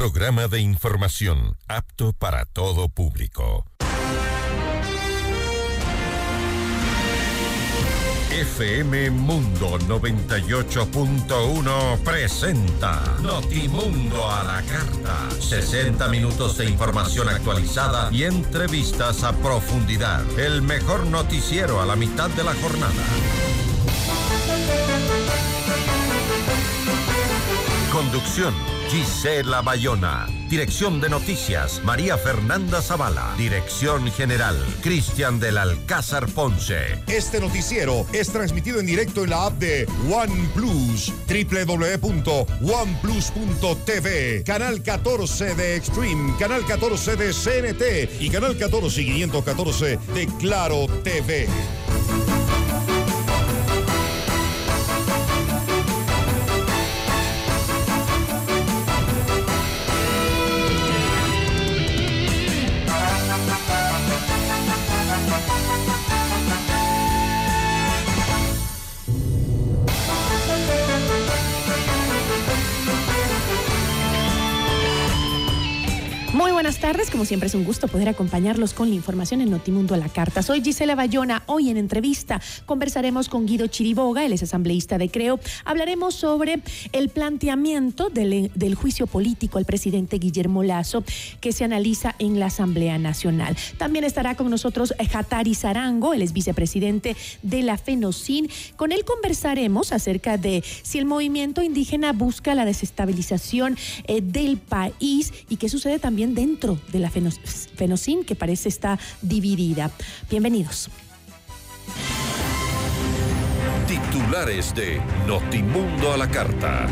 Programa de información apto para todo público. FM Mundo 98.1 presenta Notimundo a la carta. 60 minutos de información actualizada y entrevistas a profundidad. El mejor noticiero a la mitad de la jornada. Conducción Gisela Bayona. Dirección de Noticias, María Fernanda Zavala. Dirección General, Cristian del Alcázar Ponce. Este noticiero es transmitido en directo en la app de OnePlus, www.oneplus.tv, canal 14 de Extreme, canal 14 de CNT y canal 14 y 514 de Claro TV. Tardes. Como siempre es un gusto poder acompañarlos con la información en Notimundo a la Carta. Soy Gisela Bayona. Hoy en entrevista conversaremos con Guido Chiriboga, él es asambleísta de Creo. Hablaremos sobre el planteamiento del, del juicio político al presidente Guillermo Lazo que se analiza en la Asamblea Nacional. También estará con nosotros Jatari Zarango, él es vicepresidente de la FENOCIN. Con él conversaremos acerca de si el movimiento indígena busca la desestabilización eh, del país y qué sucede también dentro de la Fenocin que parece está dividida. Bienvenidos. Titulares de Notimundo a la Carta.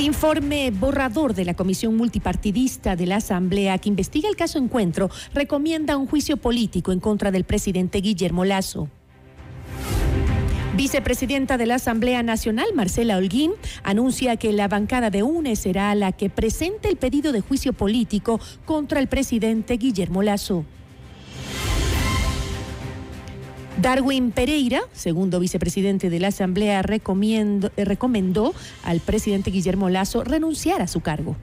El informe borrador de la Comisión Multipartidista de la Asamblea que investiga el caso Encuentro recomienda un juicio político en contra del presidente Guillermo Lazo. Vicepresidenta de la Asamblea Nacional, Marcela Holguín, anuncia que la bancada de UNE será la que presente el pedido de juicio político contra el presidente Guillermo Lazo. Darwin Pereira, segundo vicepresidente de la Asamblea, eh, recomendó al presidente Guillermo Lazo renunciar a su cargo.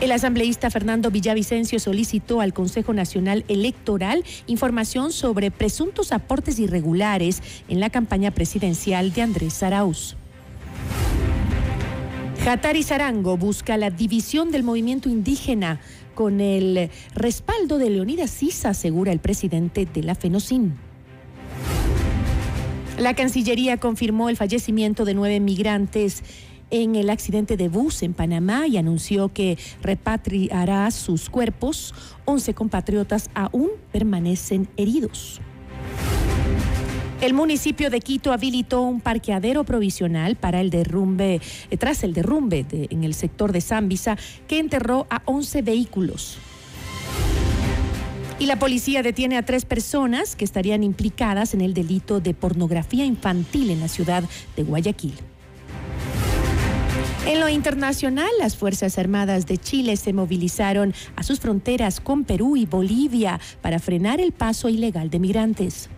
El asambleísta Fernando Villavicencio solicitó al Consejo Nacional Electoral información sobre presuntos aportes irregulares en la campaña presidencial de Andrés Arauz. Jatari Zarango busca la división del movimiento indígena con el respaldo de Leonidas Sisa, asegura el presidente de la FENOCIN. La Cancillería confirmó el fallecimiento de nueve migrantes en el accidente de bus en Panamá y anunció que repatriará sus cuerpos. Once compatriotas aún permanecen heridos. El municipio de Quito habilitó un parqueadero provisional para el derrumbe, eh, tras el derrumbe en el sector de Zambisa, que enterró a 11 vehículos. Y la policía detiene a tres personas que estarían implicadas en el delito de pornografía infantil en la ciudad de Guayaquil. En lo internacional, las Fuerzas Armadas de Chile se movilizaron a sus fronteras con Perú y Bolivia para frenar el paso ilegal de migrantes.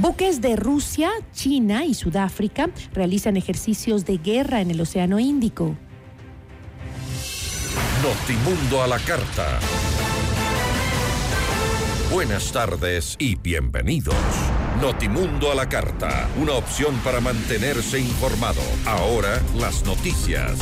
Buques de Rusia, China y Sudáfrica realizan ejercicios de guerra en el Océano Índico. Notimundo a la carta. Buenas tardes y bienvenidos. Notimundo a la carta, una opción para mantenerse informado. Ahora las noticias.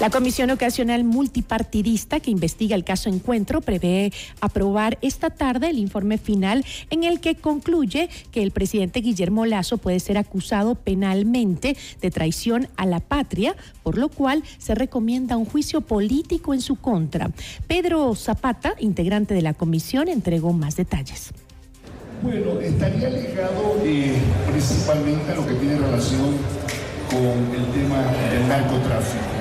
La Comisión Ocasional Multipartidista que investiga el caso Encuentro prevé aprobar esta tarde el informe final en el que concluye que el presidente Guillermo Lazo puede ser acusado penalmente de traición a la patria, por lo cual se recomienda un juicio político en su contra. Pedro Zapata, integrante de la comisión, entregó más detalles. Bueno, estaría ligado eh, principalmente a lo que tiene relación con el tema del narcotráfico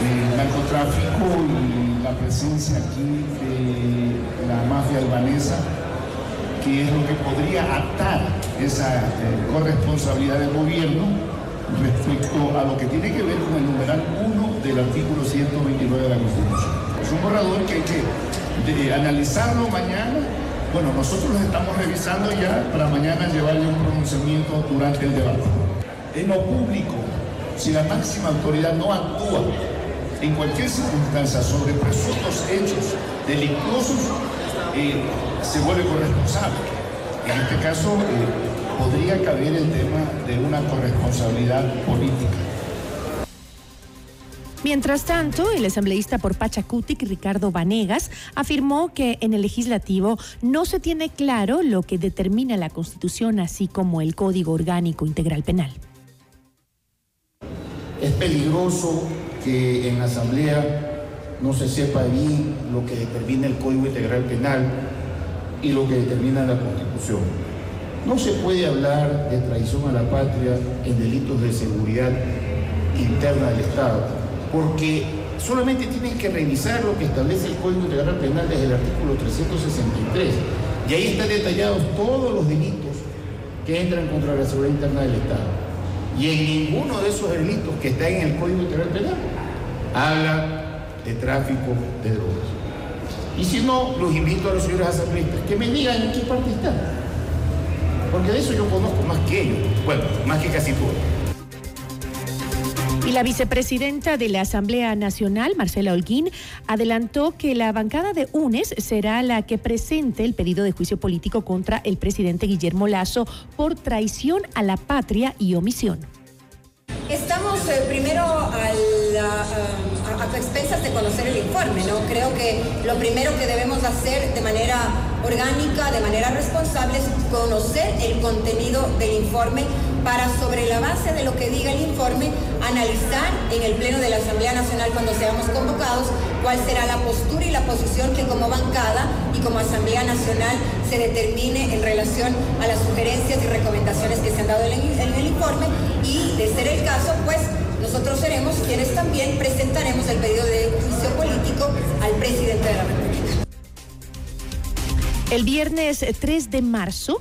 el narcotráfico y la presencia aquí de la mafia albanesa, que es lo que podría atar esa eh, corresponsabilidad del gobierno respecto a lo que tiene que ver con el numeral 1 del artículo 129 de la Constitución. Es un borrador que hay que analizarlo mañana. Bueno, nosotros lo estamos revisando ya para mañana llevarle un pronunciamiento durante el debate. En lo público, si la máxima autoridad no actúa en cualquier circunstancia sobre presuntos hechos delictuosos, eh, se vuelve corresponsable. En este caso, eh, podría caber el tema de una corresponsabilidad política. Mientras tanto, el asambleísta por Pachacutic, Ricardo Vanegas, afirmó que en el legislativo no se tiene claro lo que determina la Constitución, así como el Código Orgánico Integral Penal. Es peligroso que en la Asamblea no se sepa bien lo que determina el Código Integral Penal y lo que determina la Constitución. No se puede hablar de traición a la patria en delitos de seguridad interna del Estado, porque solamente tienen que revisar lo que establece el Código Integral Penal desde el artículo 363. Y ahí están detallados todos los delitos que entran contra la seguridad interna del Estado. Y en ninguno de esos delitos que están en el Código Integral Penal habla de tráfico de drogas. Y si no, los invito a los señores asambleístas que me digan en qué parte están. Porque de eso yo conozco más que ellos. Bueno, más que casi todos. Y la vicepresidenta de la Asamblea Nacional, Marcela Holguín, adelantó que la bancada de UNES será la que presente el pedido de juicio político contra el presidente Guillermo Lazo por traición a la patria y omisión. Estamos eh, primero a, expensas de conocer el informe, ¿no? Creo que lo primero que debemos hacer de manera orgánica, de manera responsable, es conocer el contenido del informe para sobre la base de lo que diga el informe analizar en el Pleno de la Asamblea Nacional cuando seamos convocados cuál será la postura y la posición que como bancada y como Asamblea Nacional se determine en relación a las sugerencias y recomendaciones que se han dado en el, informe y de ser el caso pues nosotros seremos quienes también presentaremos el pedido de juicio político al presidente de la República. El viernes 3 de marzo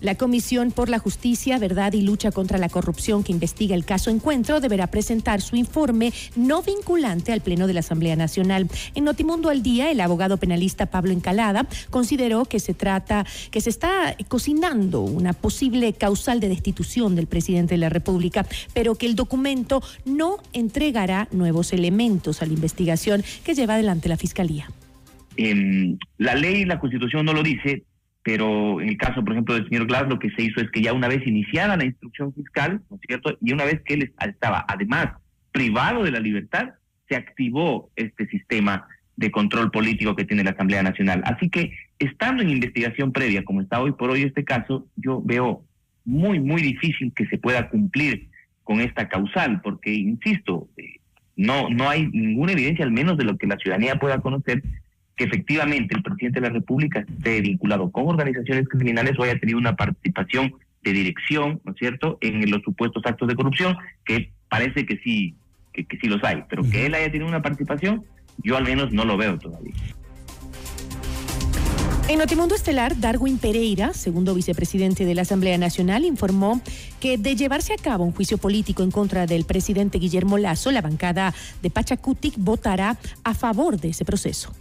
la Comisión por la Justicia, Verdad y Lucha contra la Corrupción que investiga el caso Encuentro deberá presentar su informe no vinculante al Pleno de la Asamblea Nacional. En Notimundo al Día, el abogado penalista Pablo Encalada consideró que se trata, que se está cocinando una posible causal de destitución del presidente de la República, pero que el documento no entregará nuevos elementos a la investigación que lleva adelante la Fiscalía. Em, la ley y la Constitución no lo dice, pero en el caso, por ejemplo, del señor Glass, lo que se hizo es que ya una vez iniciada la instrucción fiscal, ¿no es cierto? Y una vez que él estaba además privado de la libertad, se activó este sistema de control político que tiene la Asamblea Nacional. Así que, estando en investigación previa, como está hoy por hoy este caso, yo veo muy, muy difícil que se pueda cumplir con esta causal, porque, insisto, eh, no, no hay ninguna evidencia, al menos de lo que la ciudadanía pueda conocer, que efectivamente el presidente de la República esté vinculado con organizaciones criminales o haya tenido una participación de dirección, ¿no es cierto?, en los supuestos actos de corrupción, que parece que sí, que, sí los hay, pero que él haya tenido una participación, yo al menos no lo veo todavía. En Notimundo Estelar, Darwin Pereira, segundo vicepresidente de la Asamblea Nacional, informó que de llevarse a cabo un juicio político en contra del presidente Guillermo Lazo, la bancada de Pachacutic votará a favor de ese proceso.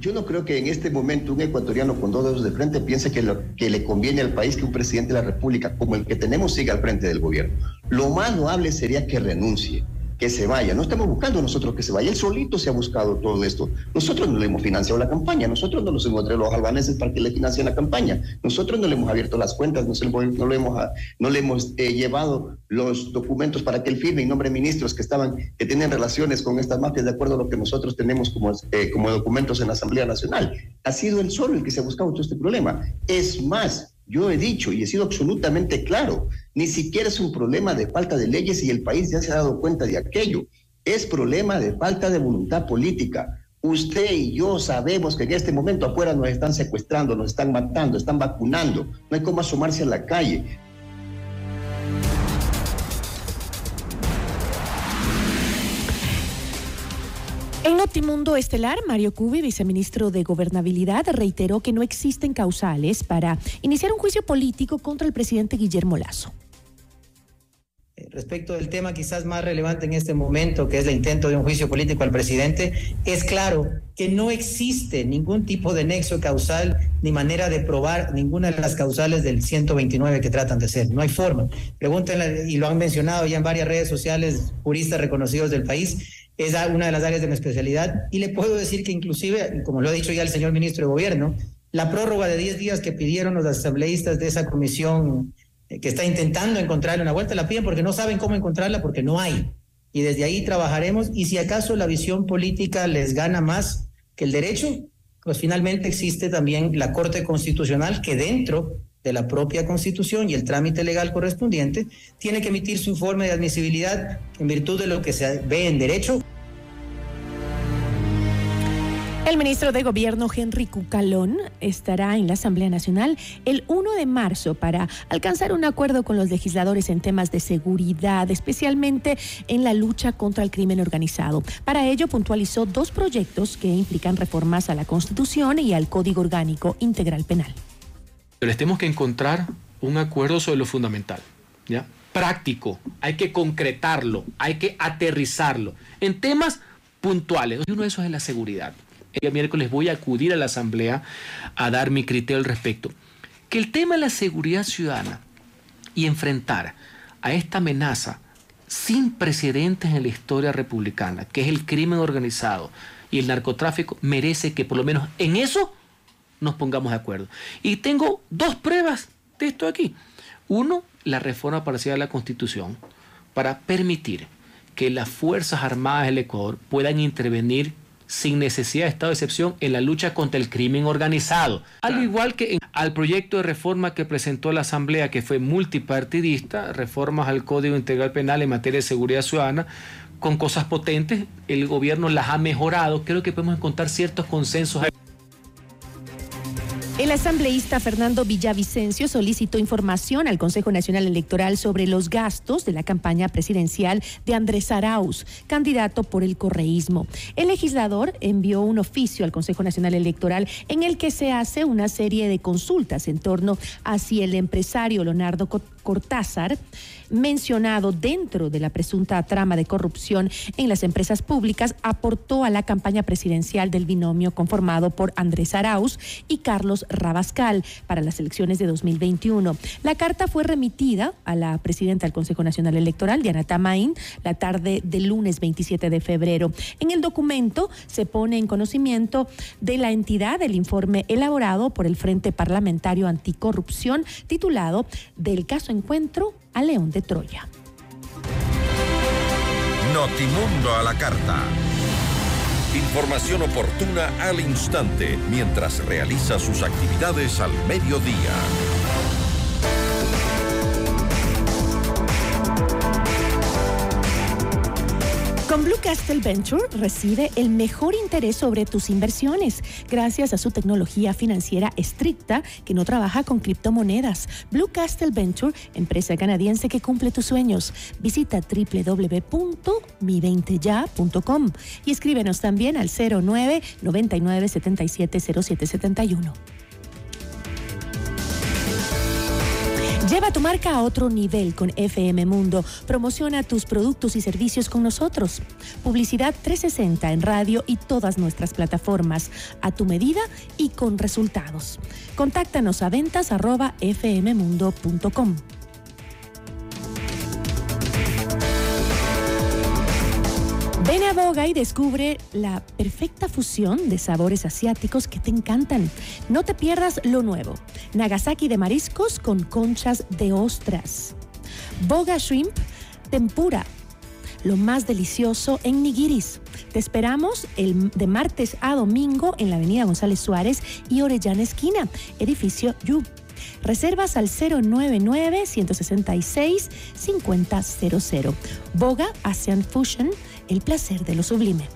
Yo no creo que en este momento un ecuatoriano con dos dedos de frente piense que, lo, que le conviene al país que un presidente de la República como el que tenemos siga al frente del gobierno. Lo más loable sería que renuncie que se vaya. No estamos buscando nosotros que se vaya. Él solito se ha buscado todo esto. Nosotros no le hemos financiado la campaña. Nosotros no los hemos traído los albaneses para que le financien la campaña. Nosotros no le hemos abierto las cuentas. No, le hemos, no le hemos eh, llevado los documentos para que él firme en nombre de ministros que estaban, que tienen relaciones con estas mafias de acuerdo a lo que nosotros tenemos como, eh, como documentos en la Asamblea Nacional. Ha sido él solo el que se ha buscado todo este problema. Es más, yo he dicho y he sido absolutamente claro, ni siquiera es un problema de falta de leyes y el país ya se ha dado cuenta de aquello. Es problema de falta de voluntad política. Usted y yo sabemos que en este momento afuera nos están secuestrando, nos están matando, están vacunando. No hay cómo asomarse a la calle. En Notimundo Estelar, Mario Cubi, viceministro de Gobernabilidad, reiteró que no existen causales para iniciar un juicio político contra el presidente Guillermo Lazo. respecto del tema quizás más relevante en este momento, que es el intento de un juicio político al presidente, es claro que no existe ningún tipo de nexo causal ni manera de probar ninguna de las causales del 129 que tratan de hacer. No hay forma. Pregúntenle, y lo han mencionado ya en varias redes sociales, juristas reconocidos del país, es una de las áreas de mi especialidad. Y le puedo decir que inclusive, como lo ha dicho ya el señor ministro de Gobierno, la prórroga de 10 días que pidieron los asambleístas de esa comisión que está intentando encontrarle una vuelta, la piden porque no saben cómo encontrarla, porque no hay. Y desde ahí trabajaremos. Y si acaso la visión política les gana más que el derecho, pues finalmente existe también la Corte Constitucional que dentro de la propia Constitución y el trámite legal correspondiente tiene que emitir su informe de admisibilidad en virtud de lo que se ve en derecho. El ministro de Gobierno, Henry Cucalón, estará en la Asamblea Nacional el 1 de marzo para alcanzar un acuerdo con los legisladores en temas de seguridad, especialmente en la lucha contra el crimen organizado. Para ello, puntualizó dos proyectos que implican reformas a la Constitución y al Código Orgánico Integral Penal. Pero tenemos que encontrar un acuerdo sobre lo fundamental, ¿ya? Práctico, hay que concretarlo, hay que aterrizarlo en temas puntuales. Y uno de esos es la seguridad el miércoles voy a acudir a la Asamblea a dar mi criterio al respecto. Que el tema de la seguridad ciudadana y enfrentar a esta amenaza sin precedentes en la historia republicana, que es el crimen organizado y el narcotráfico, merece que por lo menos en eso nos pongamos de acuerdo. Y tengo dos pruebas de esto aquí. Uno, la reforma parcial de la Constitución para permitir que las Fuerzas Armadas del Ecuador puedan intervenir sin necesidad de estado de excepción en la lucha contra el crimen organizado. Al igual que al proyecto de reforma que presentó la Asamblea, que fue multipartidista, reformas al Código Integral Penal en materia de seguridad ciudadana, con cosas potentes, el gobierno las ha mejorado. Creo que podemos encontrar ciertos consensos. El asambleísta Fernando Villavicencio solicitó información al Consejo Nacional Electoral sobre los gastos de la campaña presidencial de Andrés Arauz, candidato por el correísmo. El legislador envió un oficio al Consejo Nacional Electoral en el que se hace una serie de consultas en torno a si el empresario Leonardo Cortázar mencionado dentro de la presunta trama de corrupción en las empresas públicas, aportó a la campaña presidencial del binomio conformado por Andrés Arauz y Carlos Rabascal para las elecciones de 2021. La carta fue remitida a la presidenta del Consejo Nacional Electoral, Diana Tamain, la tarde del lunes 27 de febrero. En el documento se pone en conocimiento de la entidad el informe elaborado por el Frente Parlamentario Anticorrupción titulado Del caso Encuentro a León de Troya. Notimundo a la carta. Información oportuna al instante mientras realiza sus actividades al mediodía. Con Blue Castle Venture recibe el mejor interés sobre tus inversiones gracias a su tecnología financiera estricta que no trabaja con criptomonedas. Blue Castle Venture, empresa canadiense que cumple tus sueños. Visita www.mi20ya.com y escríbenos también al 09 99 77 07 Lleva tu marca a otro nivel con FM Mundo. Promociona tus productos y servicios con nosotros. Publicidad 360 en radio y todas nuestras plataformas. A tu medida y con resultados. Contáctanos a ventas Ven a Boga y descubre la perfecta fusión de sabores asiáticos que te encantan. No te pierdas lo nuevo. Nagasaki de mariscos con conchas de ostras. Boga Shrimp Tempura. Lo más delicioso en nigiris. Te esperamos el de martes a domingo en la avenida González Suárez y Orellana Esquina, edificio Yu. Reservas al 099-166-5000. Boga Asian Fusion el placer de lo sublime.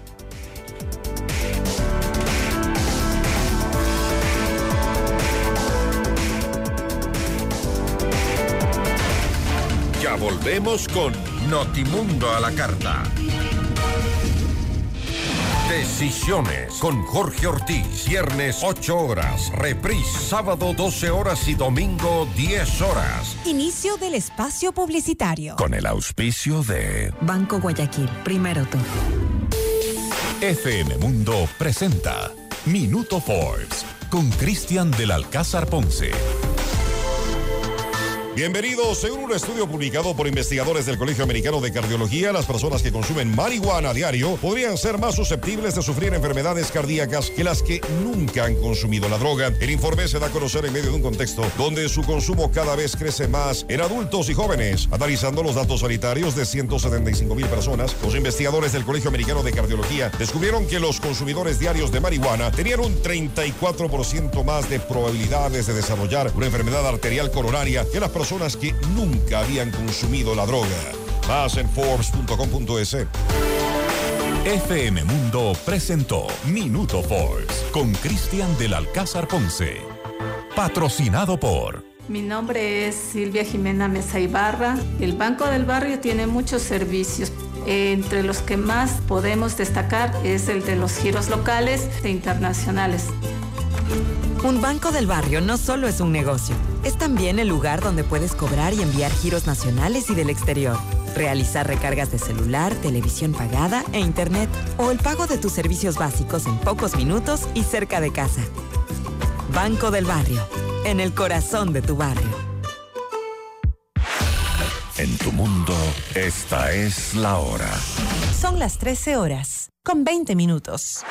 Ya volvemos con Notimundo a la carta. Decisiones con Jorge Ortiz. Viernes 8 horas. Reprise sábado 12 horas y domingo 10 horas. Inicio del espacio publicitario. Con el auspicio de Banco Guayaquil. Primero tú. FM Mundo presenta Minuto Forbes con Cristian del Alcázar Ponce. Bienvenidos. Según un estudio publicado por investigadores del Colegio Americano de Cardiología, las personas que consumen marihuana diario podrían ser más susceptibles de sufrir enfermedades cardíacas que las que nunca han consumido la droga. El informe se da a conocer en medio de un contexto donde su consumo cada vez crece más en adultos y jóvenes. Analizando los datos sanitarios de 175 mil personas, los investigadores del Colegio Americano de Cardiología descubrieron que los consumidores diarios de marihuana tenían un 34% más de probabilidades de desarrollar una enfermedad arterial coronaria que las personas personas que nunca habían consumido la droga. Más en Forbes.com.es. FM Mundo presentó Minuto Forbes con Cristian del Alcázar Ponce. Patrocinado por... Mi nombre es Silvia Jimena Mesa Ibarra. El Banco del Barrio tiene muchos servicios. Entre los que más podemos destacar es el de los giros locales e internacionales. Un banco del barrio no solo es un negocio, es también el lugar donde puedes cobrar y enviar giros nacionales y del exterior, realizar recargas de celular, televisión pagada e internet o el pago de tus servicios básicos en pocos minutos y cerca de casa. Banco del Barrio, en el corazón de tu barrio. En tu mundo, esta es la hora. Son las 13 horas, con 20 minutos.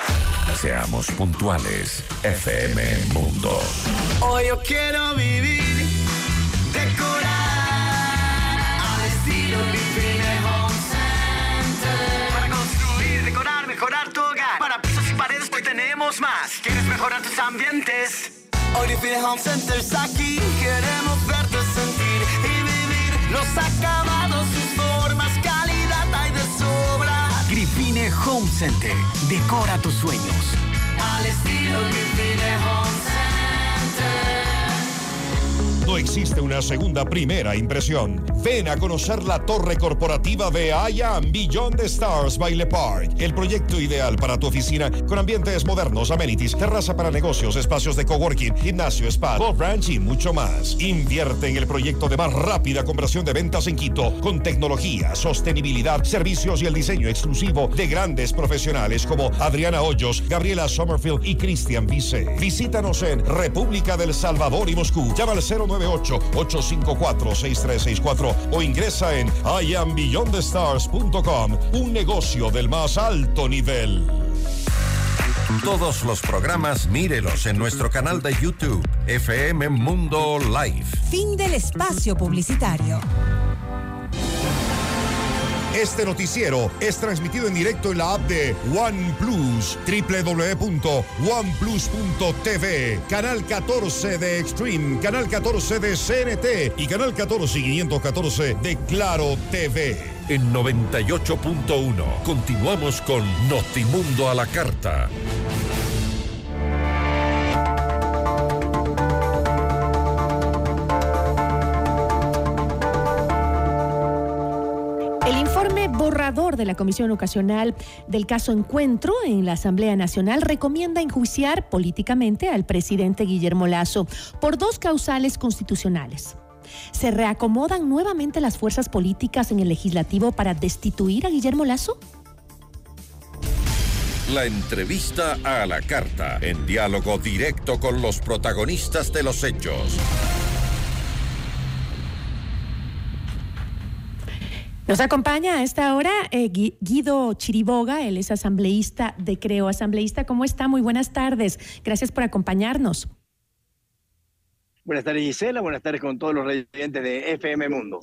Seamos puntuales, FM Mundo. Hoy yo quiero vivir, decorar al estilo Home Center. Para construir, decorar, mejorar tu hogar. Para pisos y paredes hoy tenemos más. ¿Quieres mejorar tus ambientes? Hoy Grifine Home Center está aquí. Queremos verte sentir y vivir los acabados, Home Center. Decora tus sueños. Al estilo Grifine Home Center. No existe una segunda primera impresión. Ven a conocer la torre corporativa de I Am Beyond the Stars by Le Park. El proyecto ideal para tu oficina con ambientes modernos, amenities, terraza para negocios, espacios de coworking, gimnasio, spa, golf ranch y mucho más. Invierte en el proyecto de más rápida conversión de ventas en Quito con tecnología, sostenibilidad, servicios y el diseño exclusivo de grandes profesionales como Adriana Hoyos, Gabriela Sommerfield y Cristian Vice. Visítanos en República del Salvador y Moscú. Llama al 098-854-6364 o ingresa en iambeyondthestars.com. Un negocio del más alto nivel. Todos los programas mírelos en nuestro canal de YouTube, FM Mundo Live. Fin del espacio publicitario. Este noticiero es transmitido en directo en la app de OnePlus, www.oneplus.tv, canal 14 de Extreme, canal 14 de CNT y canal 14 y 514 de Claro TV. En 98.1 continuamos con Notimundo a la carta. Borrador de la Comisión Ocasional del caso Encuentro en la Asamblea Nacional recomienda enjuiciar políticamente al presidente Guillermo Lazo por dos causales constitucionales. ¿Se reacomodan nuevamente las fuerzas políticas en el legislativo para destituir a Guillermo Lazo? La entrevista a la carta, en diálogo directo con los protagonistas de los hechos. Nos acompaña a esta hora eh, Gui- Guido Chiriboga, él es asambleísta de Creo. Asambleísta, ¿cómo está? Muy buenas tardes. Gracias por acompañarnos. Buenas tardes Gisela, buenas tardes con todos los residentes de FM Mundo.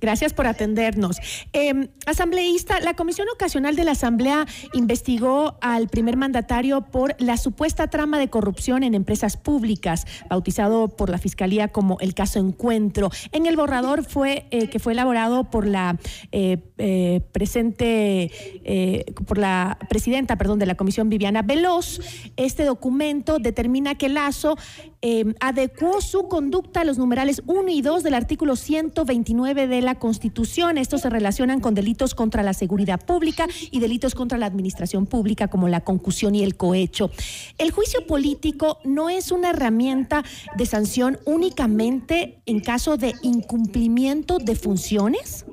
Gracias por atendernos. Eh, asambleísta, la Comisión Ocasional de la Asamblea investigó al primer mandatario por la supuesta trama de corrupción en empresas públicas, bautizado por la Fiscalía como el caso Encuentro. En el borrador fue eh, que fue elaborado por la eh, eh, presente eh, por la presidenta, perdón, de la comisión Viviana Veloz, este documento determina que Lazo eh, adecuó su conducta a los numerales 1 y 2 del artículo 129 de la Constitución. Estos se relacionan con delitos contra la seguridad pública y delitos contra la administración pública como la concusión y el cohecho. El juicio político no es una herramienta de sanción únicamente en caso de incumplimiento de funciones.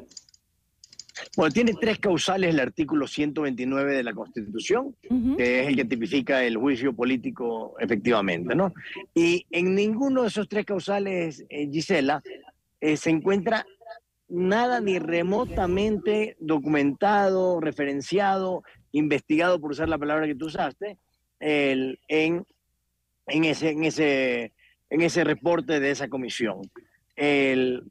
Bueno, tiene tres causales el artículo 129 de la Constitución, que es el que tipifica el juicio político efectivamente, ¿no? Y en ninguno de esos tres causales, eh, Gisela, eh, se encuentra nada ni remotamente documentado, referenciado, investigado, por usar la palabra que tú usaste, el, en, en, ese, en, ese, en ese reporte de esa comisión. El,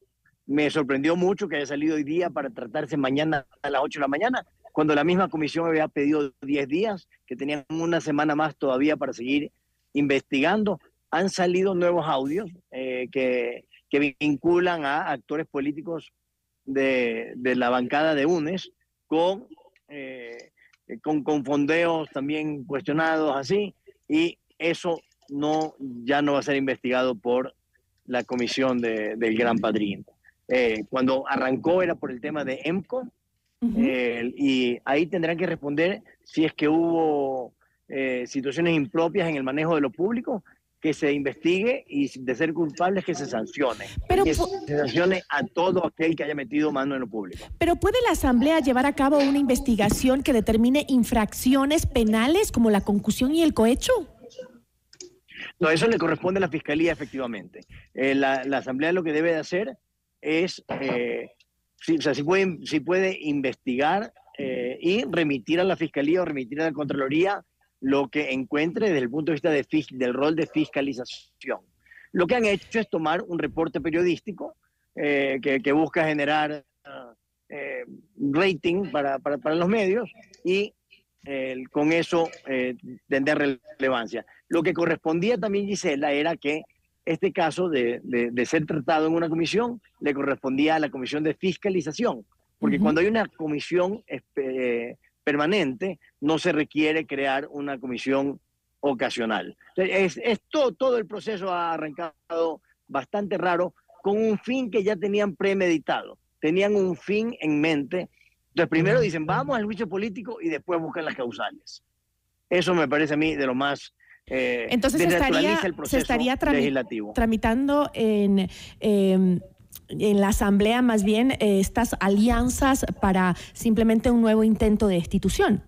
me sorprendió mucho que haya salido hoy día para tratarse mañana a las 8 de la mañana, cuando la misma comisión había pedido 10 días, que tenían una semana más todavía para seguir investigando. Han salido nuevos audios eh, que, que, vinculan a actores políticos de, de la bancada de UNES con, eh, con, con fondeos también cuestionados así, y eso no, ya no va a ser investigado por la comisión de, del Gran Padrino. Eh, cuando arrancó era por el tema de EMCO, eh, y ahí tendrán que responder si es que hubo eh, situaciones impropias en el manejo de lo público, que se investigue y de ser culpables que se sancione. Pero que se sancione a todo aquel que haya metido mano en lo público. Pero ¿puede la Asamblea llevar a cabo una investigación que determine infracciones penales como la concusión y el cohecho? No, eso le corresponde a la Fiscalía, efectivamente. la, la Asamblea lo que debe de hacer es, eh, si, o sea, si puede, investigar eh, y remitir a la Fiscalía o remitir a la Contraloría lo que encuentre desde el punto de vista de, del rol de fiscalización. Lo que han hecho es tomar un reporte periodístico eh, que, busca generar rating para, para, para, los medios y con eso tener relevancia. Lo que correspondía también, Gisela, era que este caso de, de, de, ser tratado en una comisión le correspondía a la comisión de fiscalización, porque uh -huh. cuando hay una comisión eh, permanente no se requiere crear una comisión ocasional. Es, es todo, todo el proceso ha arrancado bastante raro con un fin que ya tenían premeditado, tenían un fin en mente. Entonces primero dicen, vamos al juicio político y después buscan las causales. Eso me parece a mí de lo más eh, Entonces se estaría, se estaría trami tramitando en, eh, en la Asamblea más bien eh, estas alianzas para simplemente un nuevo intento de destitución.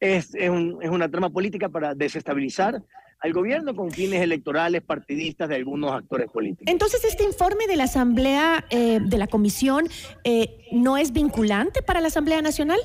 Es, es, un, es una trama política para desestabilizar al gobierno con fines electorales partidistas de algunos actores políticos. Entonces, ¿este informe de la Asamblea, eh, de la Comisión, eh, no es vinculante para la Asamblea Nacional?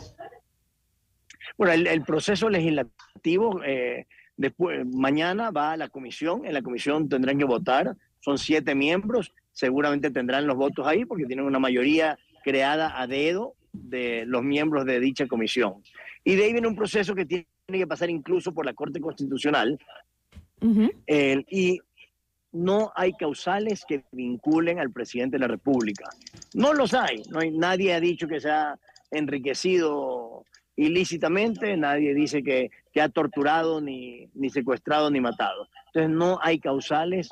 Bueno, el, el proceso legislativo eh, después, mañana va a la comisión, en la comisión tendrán que votar, son siete miembros, seguramente tendrán los votos ahí porque tienen una mayoría creada a dedo de los miembros de dicha comisión. Y de ahí viene un proceso que tiene que pasar incluso por la Corte Constitucional. Uh -huh. eh, y no hay causales que vinculen al presidente de la República. No los hay. No hay nadie ha dicho que se ha enriquecido ilícitamente, nadie dice que, ha torturado, ni, ni, secuestrado, ni matado. Entonces no hay causales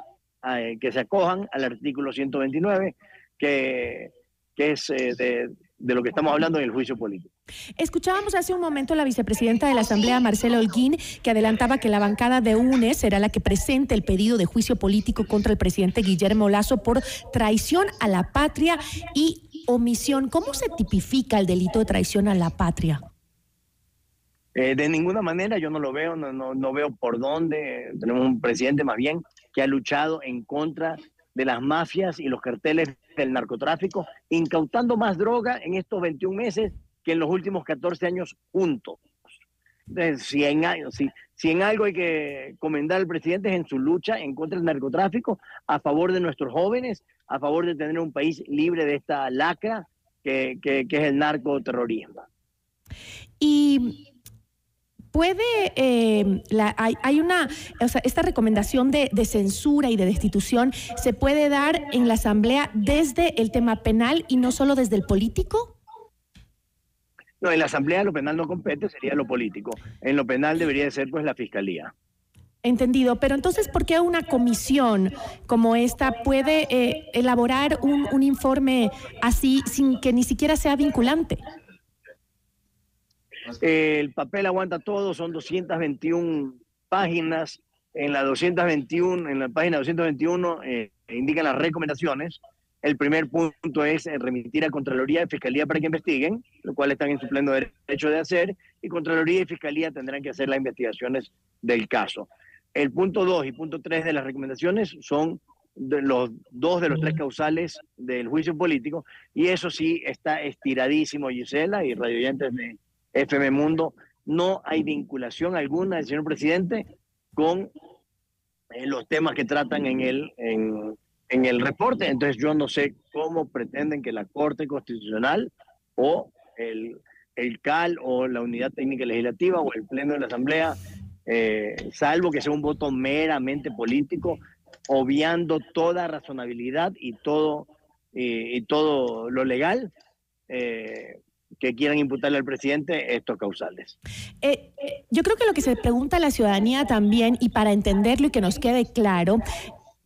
eh, que se acojan al artículo 129, que, que es eh, de, lo que estamos hablando en el juicio político. Escuchábamos hace un momento a la vicepresidenta de la Asamblea, Marcela Holguín, que adelantaba que la bancada de UNES será la que presente el pedido de juicio político contra el presidente Guillermo Lazo por traición a la patria y omisión. ¿Cómo se tipifica el delito de traición a la patria? Eh, de ninguna manera yo no lo veo, no, no, no, veo por dónde. Tenemos un presidente más bien que ha luchado en contra de las mafias y los carteles del narcotráfico, incautando más droga en estos 21 meses que en los últimos 14 años juntos. Entonces, si, en, si, si en algo hay que comendar al presidente es en su lucha en contra del narcotráfico, a favor de nuestros jóvenes, a favor de tener un país libre de esta lacra que, que, que es el narcoterrorismo. Y puede, eh, la, hay, hay, una, o sea, esta recomendación de, de, censura y de destitución se puede dar en la Asamblea desde el tema penal y no solo desde el político? No, en la Asamblea lo penal no compete, sería lo político. En lo penal debería ser pues la Fiscalía. Entendido, pero entonces, ¿por qué una comisión como esta puede eh, elaborar un, un informe así sin que ni siquiera sea vinculante? El papel aguanta todo, son 221 páginas. En la 221, en la página 221 eh, indican las recomendaciones. El primer punto es eh, remitir a Contraloría y Fiscalía para que investiguen, lo cual están en su pleno derecho de hacer, y Contraloría y Fiscalía tendrán que hacer las investigaciones del caso. El punto 2 y punto 3 de las recomendaciones son de los dos de los tres causales del juicio político, y eso sí está estiradísimo, Gisela y radioyentes de FM Mundo, no hay vinculación alguna señor presidente con eh, los temas que tratan en el, en, el reporte. Entonces yo no sé cómo pretenden que la Corte Constitucional o el, el CAL o la Unidad Técnica Legislativa o el Pleno de la Asamblea, eh, salvo que sea un voto meramente político, obviando toda razonabilidad y todo, y, y todo lo legal, eh, que quieran imputarle al presidente estos causales. Eh, yo creo que lo que se pregunta a la ciudadanía también, y para entenderlo y que nos quede claro,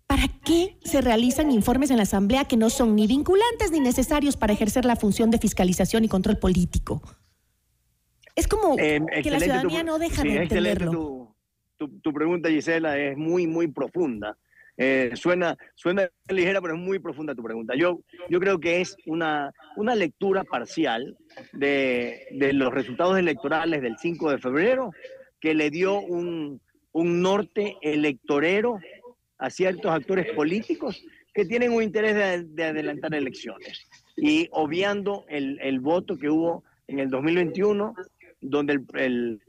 ¿Para qué se realizan informes en la Asamblea que no son ni vinculantes ni necesarios para ejercer la función de fiscalización y control político? Es como eh, que la ciudadanía tu, no deja sí, de entenderlo. Tu, tu, tu, pregunta, Gisela, es muy, muy profunda. Eh, suena, suena ligera, pero es muy profunda tu pregunta. Yo, yo creo que es una, una lectura parcial de, de los resultados electorales del 5 de febrero que le dio un, un norte electorero a ciertos actores políticos que tienen un interés de, de adelantar elecciones y obviando el, el, voto que hubo en el 2021, donde el, el,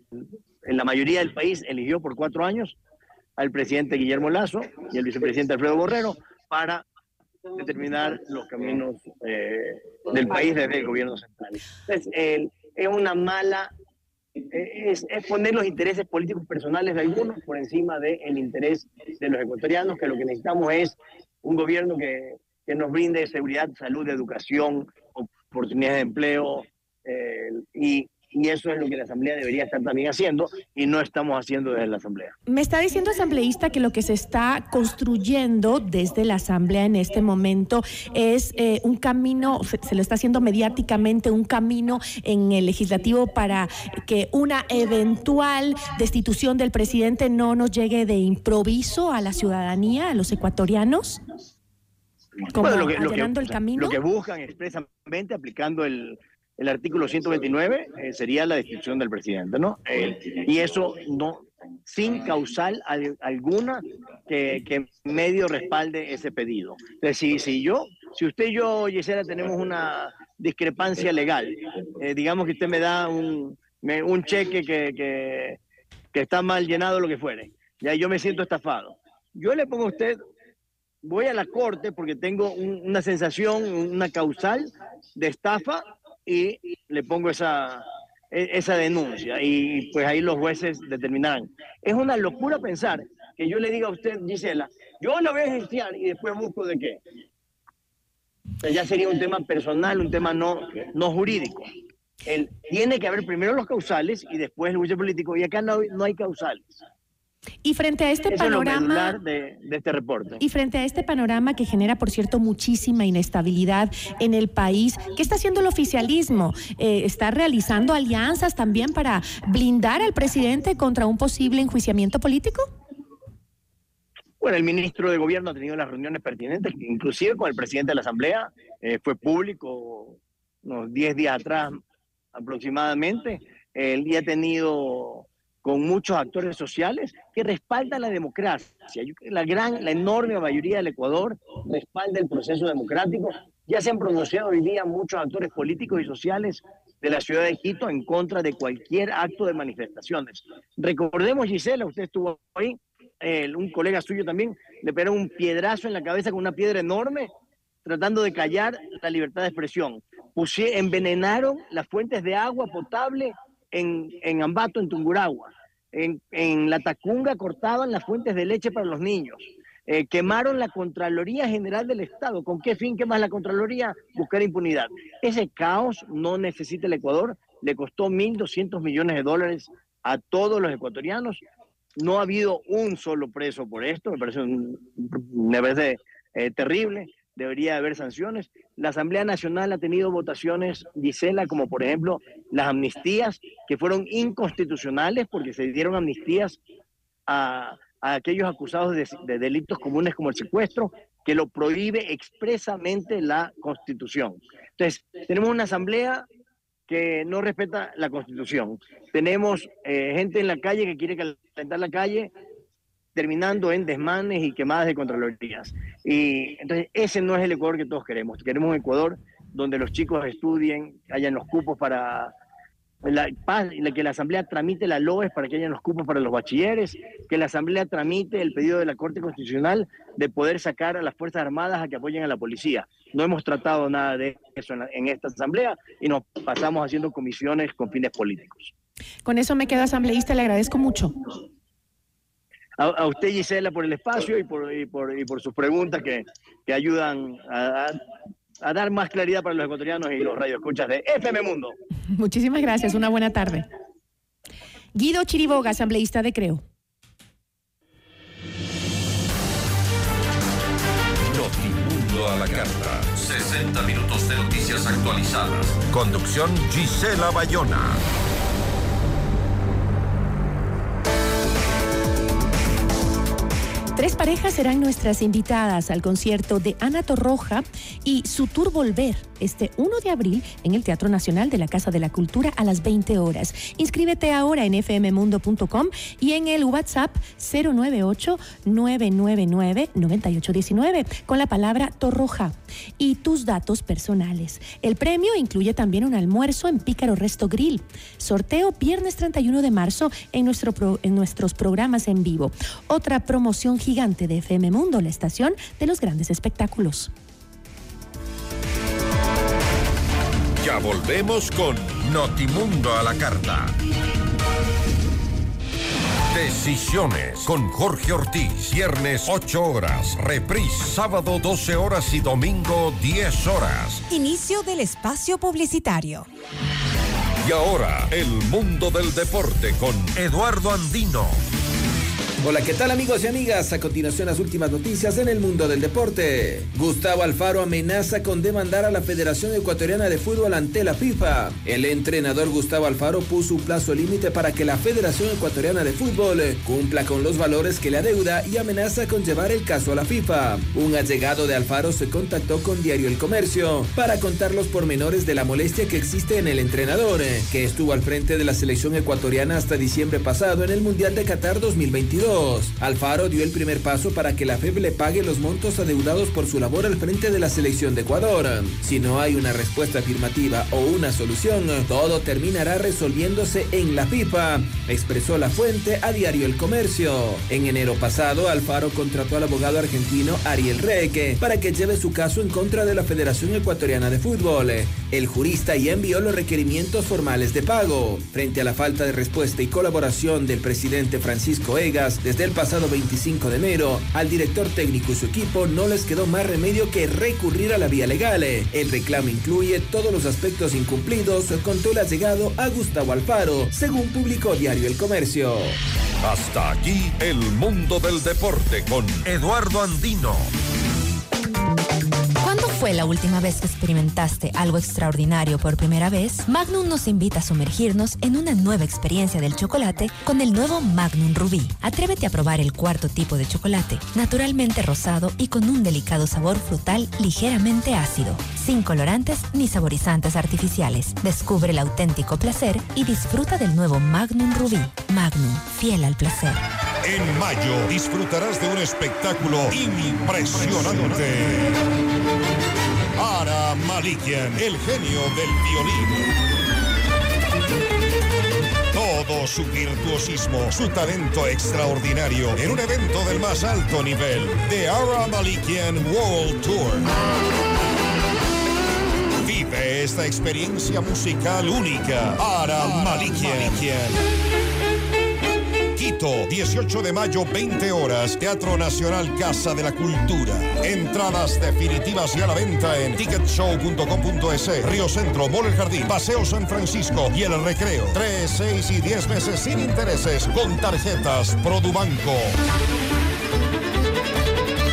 la mayoría del país eligió por cuatro años al presidente Guillermo Lazo y al vicepresidente Alfredo Borrero para determinar los caminos eh, del país desde el gobierno central. Entonces, eh, es una mala, eh, es, es, poner los intereses políticos personales de algunos por encima del interés de los ecuatorianos, que lo que necesitamos es un gobierno que, que nos brinde seguridad, salud, educación, oportunidades de empleo y, y eso es lo que la Asamblea debería estar también haciendo y no estamos haciendo desde la Asamblea. Me está diciendo asambleísta que lo que se está construyendo desde la Asamblea en este momento es eh, un camino, se, se, lo está haciendo mediáticamente, un camino en el legislativo para que una eventual destitución del presidente no nos llegue de improviso a la ciudadanía, a los ecuatorianos. Como bueno, lo que, lo que, el camino. Lo que buscan expresamente aplicando el el artículo 129 eh, sería la destitución del presidente, ¿no? Eh, y eso no, sin causal al, alguna que, medio respalde ese pedido. Entonces, si, si yo, si usted y yo, Gisela, tenemos una discrepancia legal, eh, digamos que usted me da un, me, un cheque que, que, que, está mal llenado, lo que fuere, ya yo me siento estafado. Yo le pongo a usted, voy a la corte porque tengo un, una sensación, una causal de estafa y le pongo esa, e, esa denuncia y pues ahí los jueces determinarán. Es una locura pensar que yo le diga a usted, Gisela, yo lo voy a gestionar y después busco de qué. Ya sería un tema personal, un tema no, no jurídico. El, tiene que haber primero los causales y después el juicio político y acá no, no hay causales. Y frente a este Eso panorama es de, de, este reporte. Y frente a este panorama que genera, por cierto, muchísima inestabilidad en el país, ¿qué está haciendo el oficialismo? Eh, ¿Está realizando alianzas también para blindar al presidente contra un posible enjuiciamiento político? Bueno, el ministro de Gobierno ha tenido las reuniones pertinentes, inclusive con el presidente de la Asamblea, eh, fue público unos 10 días atrás aproximadamente. Él ya ha tenido con muchos actores sociales que respaldan la democracia. La gran, la enorme mayoría del Ecuador respalda el proceso democrático. Ya se han pronunciado hoy día muchos actores políticos y sociales de la ciudad de Quito en contra de cualquier acto de manifestaciones. Recordemos, Gisela, usted estuvo ahí, eh, un colega suyo también le pegó un piedrazo en la cabeza con una piedra enorme tratando de callar la libertad de expresión. Envenenaron las fuentes de agua potable en, en Ambato, en Tunguragua. En, La Tacunga cortaban las fuentes de leche para los niños. Eh, quemaron la Contraloría General del Estado. ¿Con qué fin quemas la Contraloría? Buscar impunidad. Ese caos no necesita el Ecuador. Le costó 1.200 millones de dólares a todos los ecuatorianos. No ha habido un solo preso por esto. Me parece, un- me eh, terrible. Debería haber sanciones. La Asamblea Nacional ha tenido votaciones, Gisela, como por ejemplo las amnistías, que fueron inconstitucionales porque se dieron amnistías a, aquellos acusados de, de delitos comunes como el secuestro, que lo prohíbe expresamente la Constitución. Entonces, tenemos una asamblea que no respeta la Constitución. Tenemos eh, gente en la calle que quiere calentar la calle, terminando en desmanes y quemadas de contralorías. Y entonces ese no es el Ecuador que todos queremos. Queremos un Ecuador donde los chicos estudien, hayan los cupos para la, que la Asamblea tramite la LOES para que hayan los cupos para los bachilleres, que la Asamblea tramite el pedido de la Corte Constitucional de poder sacar a las Fuerzas Armadas a que apoyen a la policía. No hemos tratado nada de eso en, en esta Asamblea y nos pasamos haciendo comisiones con fines políticos. Con eso me quedo asambleísta, le agradezco mucho. A, a usted, Gisela, por el espacio y por, y por, y por sus preguntas que, que ayudan a, a- a dar más claridad para los ecuatorianos y los radioescuchas de FM Mundo. Muchísimas gracias, una buena tarde. Guido Chiriboga, asambleísta de Creo. Notimundo a la carta. 60 minutos de noticias actualizadas. Conducción Gisela Bayona. Tres parejas serán nuestras invitadas al concierto de Ana Torroja y su tour Volver este 1 de abril en el Teatro Nacional de la Casa de la Cultura a las 20 horas. Inscríbete ahora en fmmundo.com y en el WhatsApp 098-999-9819 con la palabra Torroja y tus datos personales. El premio incluye también un almuerzo en Pícaro Resto Grill. Sorteo viernes 31 de marzo en, en nuestros programas en vivo. Otra promoción gigante de FM Mundo, la estación de los grandes espectáculos. Ya volvemos con Notimundo a la carta. Decisiones con Jorge Ortiz. Viernes 8 horas. Reprise sábado 12 horas y domingo 10 horas. Inicio del espacio publicitario. Y ahora, el mundo del deporte con Eduardo Andino. Hola, ¿qué tal amigos y amigas? A continuación las últimas noticias en el mundo del deporte. Gustavo Alfaro amenaza con demandar a la Federación Ecuatoriana de Fútbol ante la FIFA. El entrenador Gustavo Alfaro puso un plazo límite para que la Federación Ecuatoriana de Fútbol cumpla con los valores que le adeuda y amenaza con llevar el caso a la FIFA. Un allegado de Alfaro se contactó con Diario El Comercio para contar los pormenores de la molestia que existe en el entrenador, que estuvo al frente de la selección ecuatoriana hasta diciembre pasado en el Mundial de Qatar 2022. Alfaro dio el primer paso para que la FEB le pague los montos adeudados por su labor al frente de la selección de Ecuador. Si no hay una respuesta afirmativa o una solución, todo terminará resolviéndose en la FIFA, expresó la fuente a Diario El Comercio. En enero pasado, Alfaro contrató al abogado argentino Ariel Reque para que lleve su caso en contra de la Federación Ecuatoriana de Fútbol. El jurista ya envió los requerimientos formales de pago. Frente a la falta de respuesta y colaboración del presidente Francisco Egas desde el pasado 25 de enero, al director técnico y su equipo no les quedó más remedio que recurrir a la vía legal. El reclamo incluye todos los aspectos incumplidos, contó el allegado a Gustavo Alfaro, según publicó Diario El Comercio. Hasta aquí el mundo del deporte con Eduardo Andino. ¿Cuándo fue la última vez que experimentaste algo extraordinario por primera vez? Magnum nos invita a sumergirnos en una nueva experiencia del chocolate con el nuevo Magnum Rubí. Atrévete a probar el cuarto tipo de chocolate, naturalmente rosado y con un delicado sabor frutal ligeramente ácido, sin colorantes ni saborizantes artificiales. Descubre el auténtico placer y disfruta del nuevo Magnum Rubí. Magnum, fiel al placer. En mayo disfrutarás de un espectáculo impresionante. Ara Malikian, el genio del violín. Todo su virtuosismo, su talento extraordinario en un evento del más alto nivel, The Ara Malikian World Tour. Vive esta experiencia musical única. Ara Malikian. Quito, 18 de mayo, 20 horas, Teatro Nacional Casa de la Cultura. Entradas definitivas y a la venta en ticketshow.com.es, Río Centro, Mall Jardín, Paseo San Francisco y El Recreo. 3, 6 y 10 meses sin intereses con tarjetas Produbanco.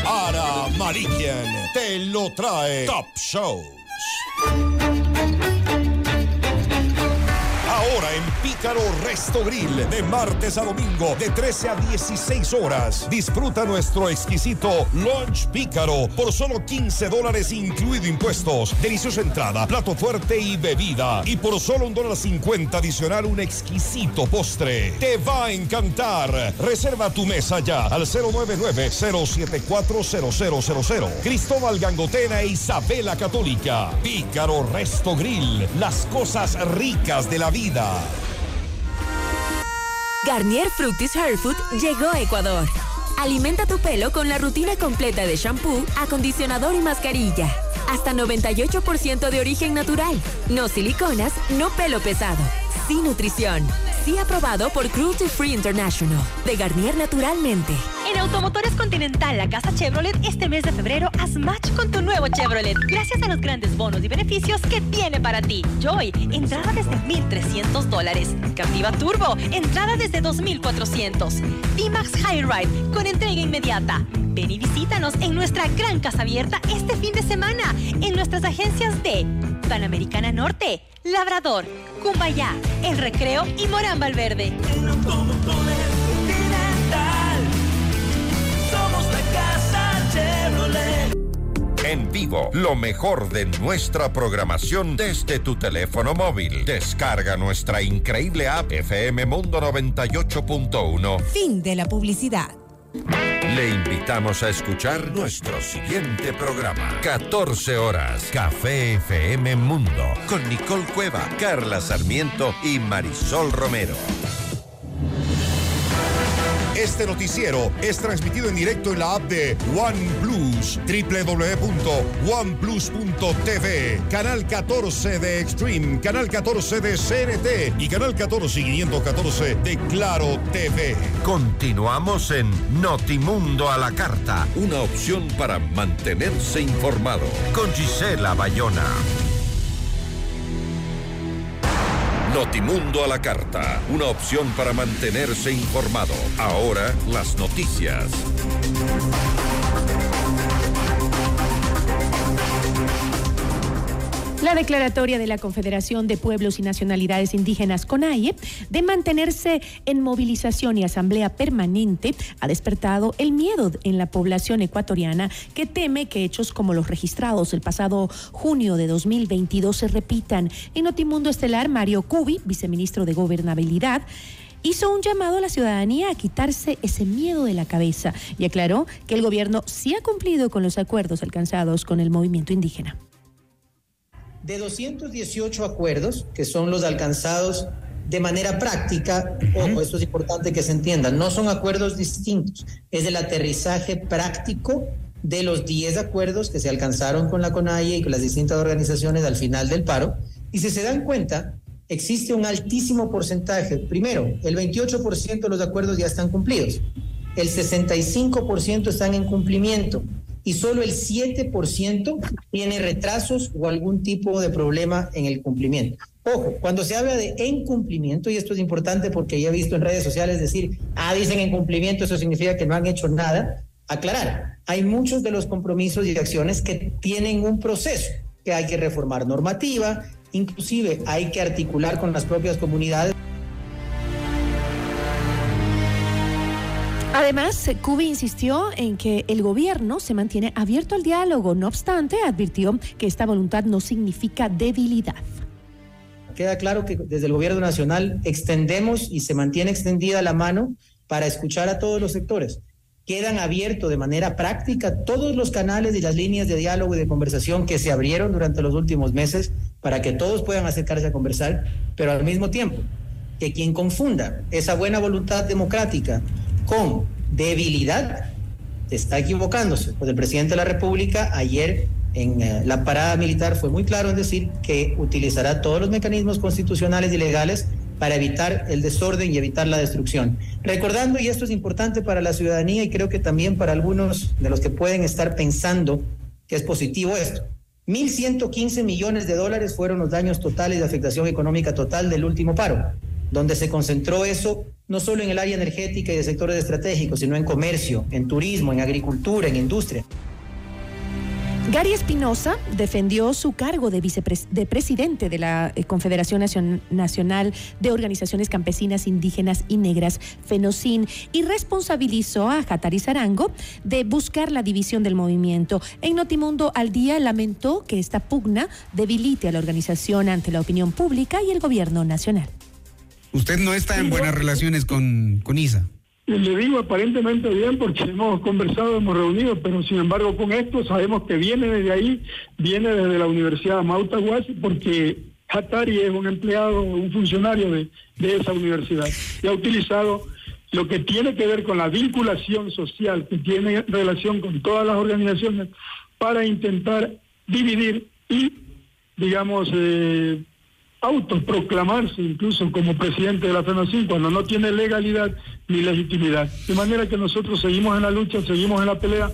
Ara Malikian te lo trae Top Shows. Ahora en Pícaro Resto Grill, de martes a domingo, de 13 a 16 horas. Disfruta nuestro exquisito Lunch Pícaro por solo 15 dólares, incluido impuestos. Deliciosa entrada, plato fuerte y bebida. Y por solo un dólar 50 adicional, un exquisito postre. Te va a encantar. Reserva tu mesa ya al 099-074-0000. Cristóbal Gangotena e Isabela Católica. Pícaro Resto Grill, las cosas ricas de la vida. Garnier Fructis Hair Food llegó a Ecuador. Alimenta tu pelo con la rutina completa de shampoo, acondicionador y mascarilla. Hasta 98% de origen natural. No siliconas, no pelo pesado. Sin nutrición. Sí aprobado por Cruelty Free International. De Garnier naturalmente. En Automotores Continental, la casa Chevrolet, este mes de febrero, haz match con tu nuevo Chevrolet. Gracias a los grandes bonos y beneficios que tiene para ti. Joy, entrada desde 1,300 dólares. Captiva Turbo, entrada desde 2,400. D-Max High Ride, con entrega inmediata. Ven y visítanos en nuestra gran casa abierta este fin de semana en nuestras agencias de Panamericana Norte, Labrador, Cumbayá, El Recreo y Morán Valverde. En vivo, lo mejor de nuestra programación desde tu teléfono móvil. Descarga nuestra increíble app FM Mundo 98.1. Fin de la publicidad. Le invitamos a escuchar nuestro siguiente programa. 14 horas. Café FM Mundo. Con Nicole Cueva, Carla Sarmiento y Marisol Romero. Este noticiero es transmitido en directo en la app de OnePlus, www.oneplus.tv, canal 14 de Extreme, canal 14 de CNT y canal 14 y 514 de Claro TV. Continuamos en Notimundo a la Carta, una opción para mantenerse informado. Con Gisela Bayona. Notimundo a la Carta, una opción para mantenerse informado. Ahora las noticias. La declaratoria de la Confederación de Pueblos y Nacionalidades Indígenas CONAIE de mantenerse en movilización y asamblea permanente ha despertado el miedo en la población ecuatoriana que teme que hechos como los registrados el pasado junio de 2022 se repitan. En Notimundo Estelar, Mario Cubi, viceministro de Gobernabilidad, hizo un llamado a la ciudadanía a quitarse ese miedo de la cabeza y aclaró que el gobierno sí ha cumplido con los acuerdos alcanzados con el movimiento indígena. De 218 acuerdos, que son los alcanzados de manera práctica, ojo, esto es importante que se entienda, no son acuerdos distintos, es el aterrizaje práctico de los 10 acuerdos que se alcanzaron con la CONAIE y con las distintas organizaciones al final del paro. Y si se dan cuenta, existe un altísimo porcentaje. Primero, el 28% de los acuerdos ya están cumplidos, el 65% están en cumplimiento y solo el 7% tiene retrasos o algún tipo de problema en el cumplimiento. Ojo, cuando se habla de incumplimiento, y esto es importante porque ya he visto en redes sociales decir, ah, dicen incumplimiento, eso significa que no han hecho nada. Aclarar, hay muchos de los compromisos y acciones que tienen un proceso, que hay que reformar normativa, inclusive hay que articular con las propias comunidades. Además, Cubi insistió en que el gobierno se mantiene abierto al diálogo. No obstante, advirtió que esta voluntad no significa debilidad. Queda claro que desde el gobierno nacional extendemos y se mantiene extendida la mano para escuchar a todos los sectores. Quedan abiertos de manera práctica todos los canales y las líneas de diálogo y de conversación que se abrieron durante los últimos meses para que todos puedan acercarse a conversar, pero al mismo tiempo que quien confunda esa buena voluntad democrática con debilidad está equivocándose. Pues el presidente de la República ayer en eh, la parada militar fue muy claro en decir que utilizará todos los mecanismos constitucionales y legales para evitar el desorden y evitar la destrucción. Recordando, y esto es importante para la ciudadanía y creo que también para algunos de los que pueden estar pensando que es positivo esto. 1.115 millones de dólares fueron los daños totales de afectación económica total del último paro, donde se concentró eso no solo en el área energética y de sectores estratégicos, sino en comercio, en turismo, en agricultura, en industria. Gary Espinosa defendió su cargo de, de presidente de la eh, Confederación Nacional de Organizaciones Campesinas Indígenas y Negras, FENOCIN, y responsabilizó a Jatari Zarango de buscar la división del movimiento. En Notimundo al día lamentó que esta pugna debilite a la organización ante la opinión pública y el gobierno nacional. Usted no está en buenas relaciones con, con ISA. Le digo aparentemente bien porque hemos conversado, hemos reunido, pero sin embargo con esto sabemos que viene desde ahí, viene desde la Universidad de Mautaguas, porque Hatari es un empleado, un funcionario de, de esa universidad y ha utilizado lo que tiene que ver con la vinculación social que tiene relación con todas las organizaciones para intentar dividir y, digamos, eh, autoproclamarse incluso como presidente de la FENACIN cuando no tiene legalidad ni legitimidad. De manera que nosotros seguimos en la lucha, seguimos en la pelea,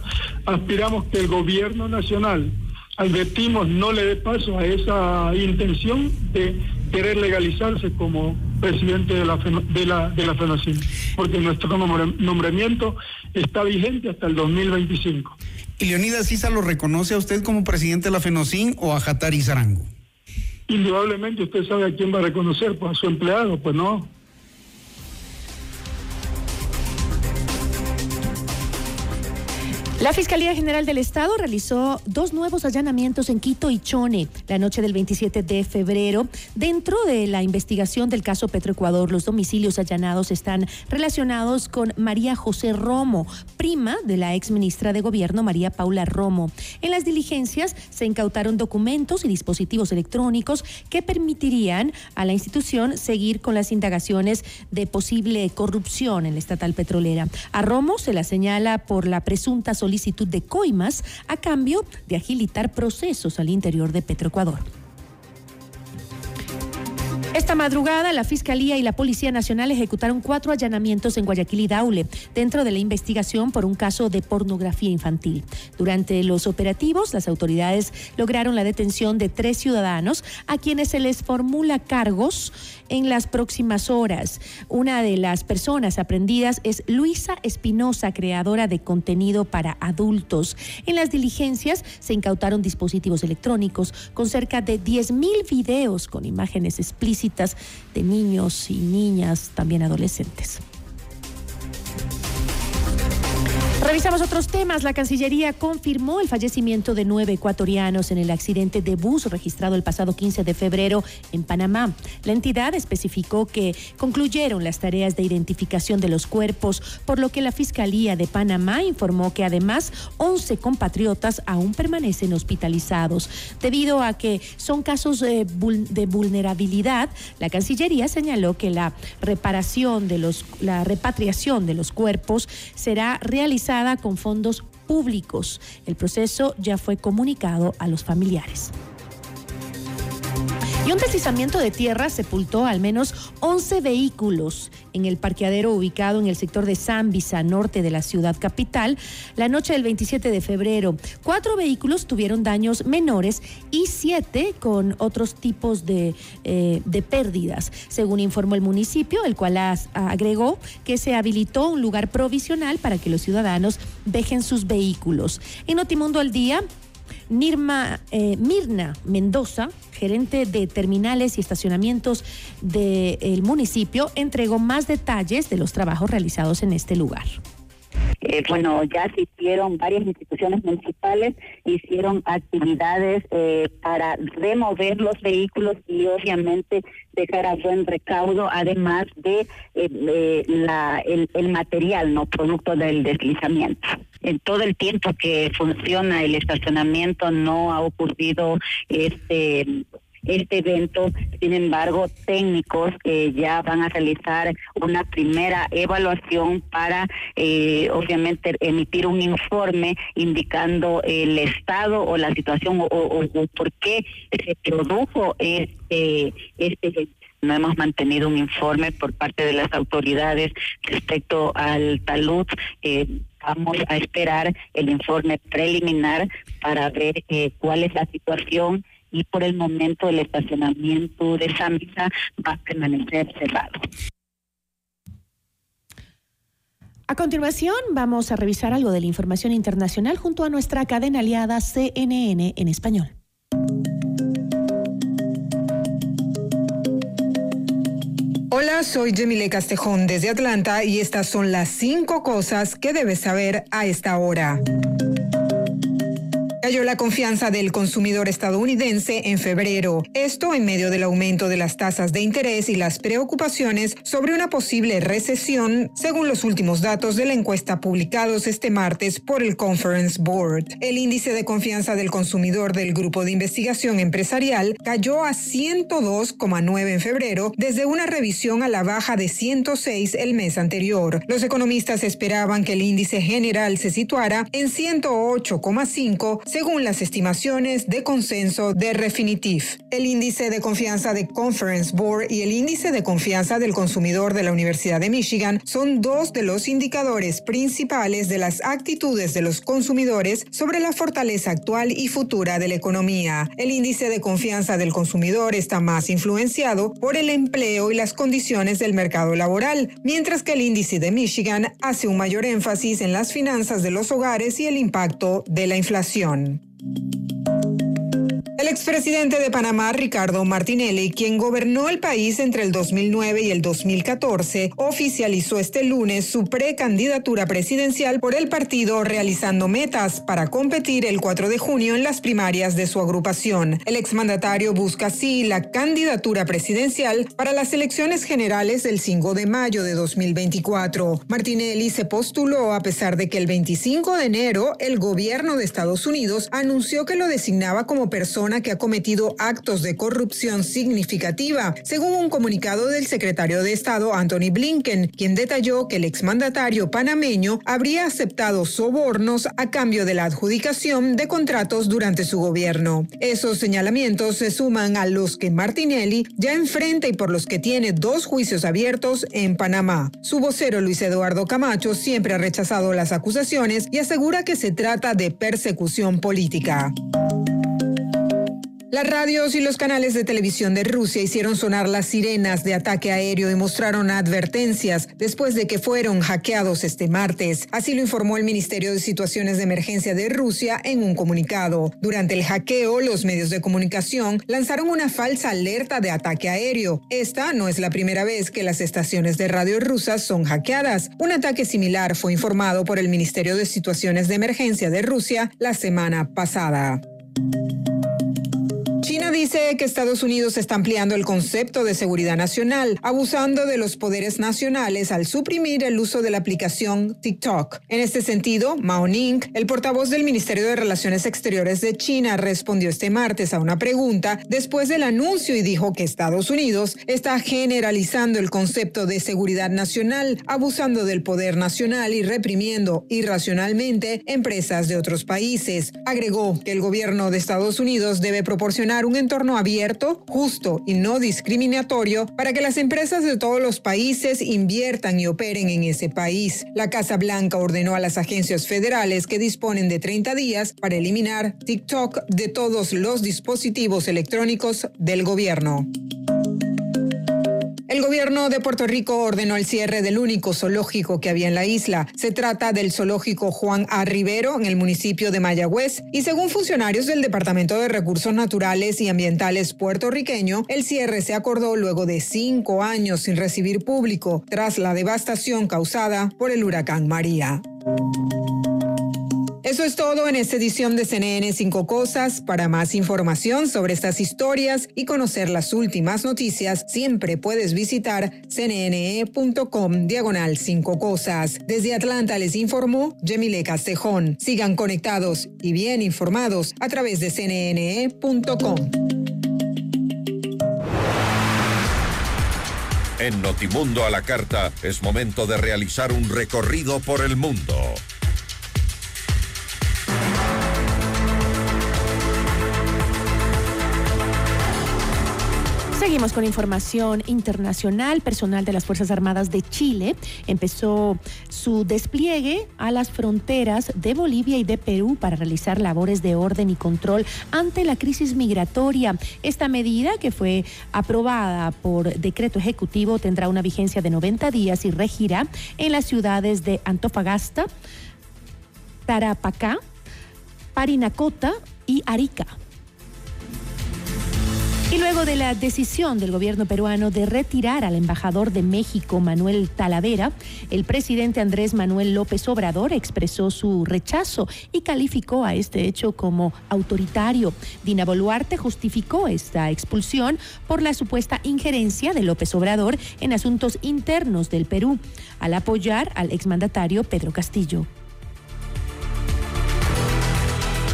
aspiramos que el gobierno nacional, advertimos, no le dé paso a esa intención de querer legalizarse como presidente de la, de la, de la FENACIN, porque nuestro nombramiento está vigente hasta el 2025. ¿Y Leonidas Isa lo reconoce a usted como presidente de la FENOCIN o a Jatari Zarango? Indudablemente usted sabe a quién va a reconocer, pues a su empleado, pues no. La Fiscalía General del Estado realizó dos nuevos allanamientos en Quito y Chone la noche del 27 de febrero. Dentro de la investigación del caso Petroecuador, los domicilios allanados están relacionados con María José Romo, prima de la ex ministra de Gobierno María Paula Romo. En las diligencias se incautaron documentos y dispositivos electrónicos que permitirían a la institución seguir con las indagaciones de posible corrupción en la estatal petrolera. A Romo se la señala por la presunta solicitud solicitud de coimas a cambio de agilitar procesos al interior de Petroecuador. Esta madrugada, la Fiscalía y la Policía Nacional ejecutaron cuatro allanamientos en Guayaquil y Daule, dentro de la investigación por un caso de pornografía infantil. Durante los operativos, las autoridades lograron la detención de tres ciudadanos a quienes se les formula cargos en las próximas horas. Una de las personas aprendidas es Luisa Espinosa, creadora de contenido para adultos. En las diligencias se incautaron dispositivos electrónicos con cerca de 10 mil videos con imágenes explícitas de niños y niñas, también adolescentes. Revisamos otros temas. La Cancillería confirmó el fallecimiento de nueve ecuatorianos en el accidente de bus registrado el pasado 15 de febrero en Panamá. La entidad especificó que concluyeron las tareas de identificación de los cuerpos, por lo que la Fiscalía de Panamá informó que además 11 compatriotas aún permanecen hospitalizados. Debido a que son casos de, vulnerabilidad, la Cancillería señaló que la reparación de los, la repatriación de los cuerpos será realizada con fondos públicos. El proceso ya fue comunicado a los familiares. Y un deslizamiento de tierra sepultó al menos 11 vehículos en el parqueadero ubicado en el sector de Zambisa, norte de la ciudad capital, la noche del 27 de febrero. Cuatro vehículos tuvieron daños menores y siete con otros tipos de, eh, de pérdidas, según informó el municipio, el cual agregó que se habilitó un lugar provisional para que los ciudadanos dejen sus vehículos. En Notimundo al día, Nirma, eh, Mirna Mendoza, gerente de terminales y estacionamientos del municipio, entregó más detalles de los trabajos realizados en este lugar. Eh, bueno, ya asistieron varias instituciones municipales, hicieron actividades eh, para remover los vehículos y obviamente dejar a buen recaudo, además de eh, la, el, el material, no producto del deslizamiento. En todo el tiempo que funciona el estacionamiento no ha ocurrido este este evento. Sin embargo, técnicos eh, ya van a realizar una primera evaluación para, eh, obviamente, emitir un informe indicando el estado o la situación o, por qué se produjo este, este. No hemos mantenido un informe por parte de las autoridades respecto al talud. Eh, vamos a esperar el informe preliminar para ver eh, cuál es la situación y por el momento el estacionamiento de Samisa va a permanecer cerrado. A continuación, vamos a revisar algo de la información internacional junto a nuestra cadena aliada CNN en español. Hola, soy Jemile Castejón desde Atlanta y estas son las cinco cosas que debes saber a esta hora. Cayó la confianza del consumidor estadounidense en febrero. Esto en medio del aumento de las tasas de interés y las preocupaciones sobre una posible recesión, según los últimos datos de la encuesta publicados este martes por el Conference Board. El índice de confianza del consumidor del Grupo de Investigación Empresarial cayó a 102,9 en febrero desde una revisión a la baja de 106 el mes anterior. Los economistas esperaban que el índice general se situara en 108,5 según las estimaciones de consenso de Refinitiv. El índice de confianza de Conference Board y el índice de confianza del consumidor de la Universidad de Michigan son dos de los indicadores principales de las actitudes de los consumidores sobre la fortaleza actual y futura de la economía. El índice de confianza del consumidor está más influenciado por el empleo y las condiciones del mercado laboral, mientras que el índice de Michigan hace un mayor énfasis en las finanzas de los hogares y el impacto de la inflación. Thank you. El expresidente de Panamá, Ricardo Martinelli, quien gobernó el país entre el 2009 y el 2014, oficializó este lunes su precandidatura presidencial por el partido, realizando metas para competir el 4 de junio en las primarias de su agrupación. El exmandatario busca así la candidatura presidencial para las elecciones generales del 5 de mayo de 2024. Martinelli se postuló a pesar de que el 25 de enero el gobierno de Estados Unidos anunció que lo designaba como persona que ha cometido actos de corrupción significativa, según un comunicado del secretario de Estado Anthony Blinken, quien detalló que el exmandatario panameño habría aceptado sobornos a cambio de la adjudicación de contratos durante su gobierno. Esos señalamientos se suman a los que Martinelli ya enfrenta y por los que tiene dos juicios abiertos en Panamá. Su vocero Luis Eduardo Camacho siempre ha rechazado las acusaciones y asegura que se trata de persecución política. Las radios y los canales de televisión de Rusia hicieron sonar las sirenas de ataque aéreo y mostraron advertencias después de que fueron hackeados este martes. Así lo informó el Ministerio de Situaciones de Emergencia de Rusia en un comunicado. Durante el hackeo, los medios de comunicación lanzaron una falsa alerta de ataque aéreo. Esta no es la primera vez que las estaciones de radio rusas son hackeadas. Un ataque similar fue informado por el Ministerio de Situaciones de Emergencia de Rusia la semana pasada. Dice que Estados Unidos está ampliando el concepto de seguridad nacional, abusando de los poderes nacionales al suprimir el uso de la aplicación TikTok. En este sentido, Mao Ning, el portavoz del Ministerio de Relaciones Exteriores de China, respondió este martes a una pregunta después del anuncio y dijo que Estados Unidos está generalizando el concepto de seguridad nacional, abusando del poder nacional y reprimiendo irracionalmente empresas de otros países. Agregó que el gobierno de Estados Unidos debe proporcionar un abierto, justo y no discriminatorio para que las empresas de todos los países inviertan y operen en ese país. La Casa Blanca ordenó a las agencias federales que disponen de 30 días para eliminar TikTok de todos los dispositivos electrónicos del gobierno. El gobierno de Puerto Rico ordenó el cierre del único zoológico que había en la isla. Se trata del zoológico Juan A. Rivero en el municipio de Mayagüez y según funcionarios del Departamento de Recursos Naturales y Ambientales puertorriqueño, el cierre se acordó luego de cinco años sin recibir público tras la devastación causada por el huracán María. Eso es todo en esta edición de CNN 5 Cosas. Para más información sobre estas historias y conocer las últimas noticias, siempre puedes visitar cnne.com diagonal 5 Cosas. Desde Atlanta les informó Yemile Castejón. Sigan conectados y bien informados a través de cnne.com. En Notimundo a la Carta es momento de realizar un recorrido por el mundo. Seguimos con información internacional. Personal de las Fuerzas Armadas de Chile empezó su despliegue a las fronteras de Bolivia y de Perú para realizar labores de orden y control ante la crisis migratoria. Esta medida, que fue aprobada por decreto ejecutivo, tendrá una vigencia de 90 días y regirá en las ciudades de Antofagasta, Tarapacá, Parinacota y Arica. Luego de la decisión del gobierno peruano de retirar al embajador de México, Manuel Talavera, el presidente Andrés Manuel López Obrador expresó su rechazo y calificó a este hecho como autoritario. Dina Boluarte justificó esta expulsión por la supuesta injerencia de López Obrador en asuntos internos del Perú, al apoyar al exmandatario Pedro Castillo.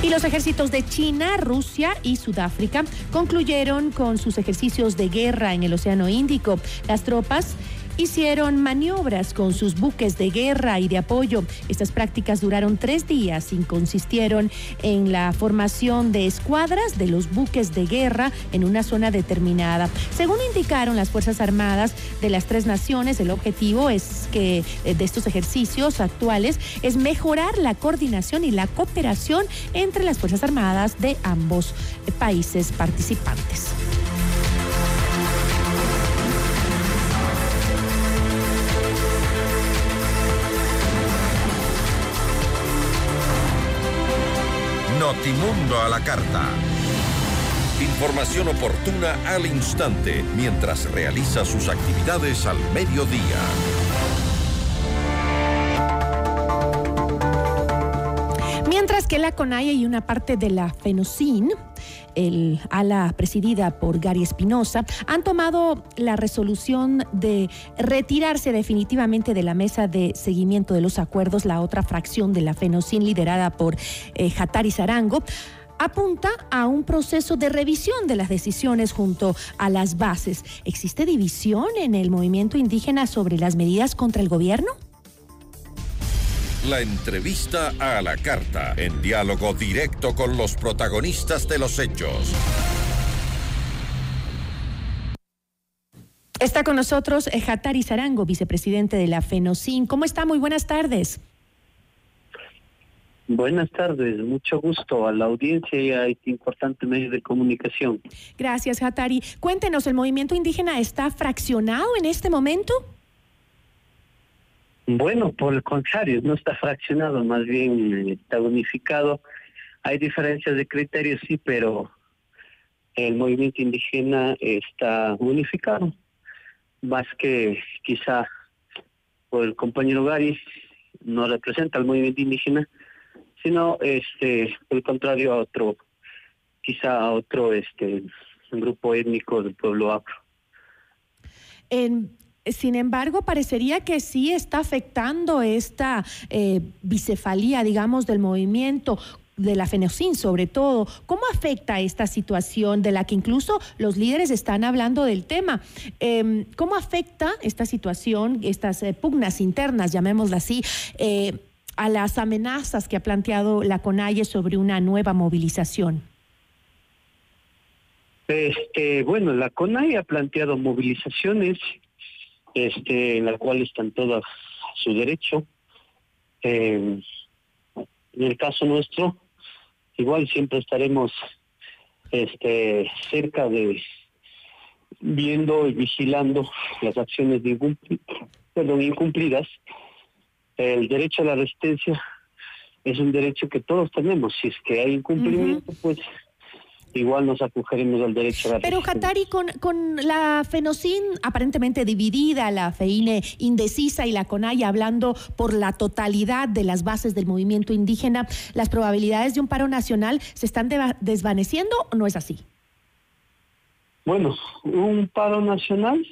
Y los ejércitos de China, Rusia y Sudáfrica concluyeron con sus ejercicios de guerra en el Océano Índico. Las tropas hicieron maniobras con sus buques de guerra y de apoyo. Estas prácticas duraron tres días y consistieron en la formación de escuadras de los buques de guerra en una zona determinada. Según indicaron las Fuerzas Armadas de las tres naciones, el objetivo es que eh, de estos ejercicios actuales es mejorar la coordinación y la cooperación entre las Fuerzas Armadas de ambos eh, países participantes. Notimundo a la carta. Información oportuna al instante mientras realiza sus actividades al mediodía. Mientras que la CONAIE y una parte de la FENOCIN, el ala presidida por Gary Espinosa, han tomado la resolución de retirarse definitivamente de la mesa de seguimiento de los acuerdos, la otra fracción de la FENOCIN liderada por eh, Hatari Zarango apunta a un proceso de revisión de las decisiones junto a las bases. ¿Existe división en el movimiento indígena sobre las medidas contra el gobierno? La entrevista a la carta, en diálogo directo con los protagonistas de los hechos. Está con nosotros eh, Hatari Zarango, vicepresidente de la FENOCIN. ¿Cómo está? Muy buenas tardes. Buenas tardes, mucho gusto a la audiencia y a este importante medio de comunicación. Gracias, Hatari. Cuéntenos, ¿el movimiento indígena está fraccionado en este momento? Bueno, por el contrario, no está fraccionado, más bien eh, está unificado. Hay diferencias de criterios, sí, pero el movimiento indígena está unificado. Más que quizá por el compañero Gary no representa al movimiento indígena, sino este por el contrario a otro, quizá a otro este grupo étnico del pueblo afro. En, sin embargo, parecería que sí está afectando esta eh, bicefalía, digamos, del movimiento de la FENOCIN sobre todo. ¿Cómo afecta esta situación de la que incluso los líderes están hablando del tema? Eh, ¿Cómo afecta esta situación, estas eh, pugnas internas, llamémoslas así, eh, a las amenazas que ha planteado la CONAIE sobre una nueva movilización? Este, bueno, la CONAI ha planteado movilizaciones este, en la cual están todas a su derecho. Eh, en el caso nuestro, igual siempre estaremos este, cerca de viendo y vigilando las acciones de perdón, incumplidas. El derecho a la resistencia es un derecho que todos tenemos. Si es que hay incumplimiento, pues igual nos acogeremos al derecho a la Pero. Hatari, con, con la FENOCIN aparentemente dividida, la FEINE indecisa y la CONAIA hablando por la totalidad de las bases del movimiento indígena, ¿las probabilidades de un paro nacional se están desvaneciendo o no es así? Bueno, un paro nacional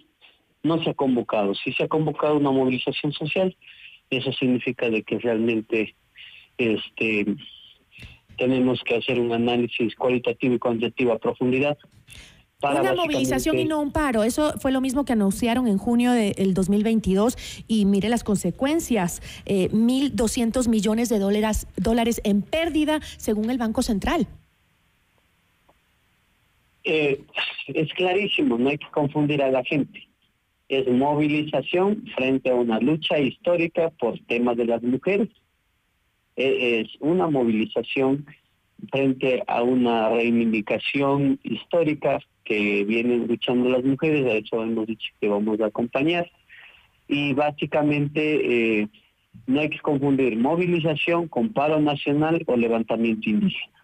no se ha convocado. Si se ha convocado una movilización social, eso significa de que realmente este tenemos que hacer un análisis cualitativo y cuantitativo a profundidad para Una movilización y no un paro. Eso fue lo mismo que anunciaron en junio del 2022 y mire las consecuencias. Eh, 1.200 millones de dólares, dólares en pérdida según el Banco Central. Eh, es clarísimo, no hay que confundir a la gente. Es movilización frente a una lucha histórica por temas de las mujeres. Eh, es una movilización frente a una reivindicación histórica que vienen luchando las mujeres, de hecho hemos dicho que vamos a acompañar. Y básicamente eh, no hay que confundir movilización con paro nacional o levantamiento indígena.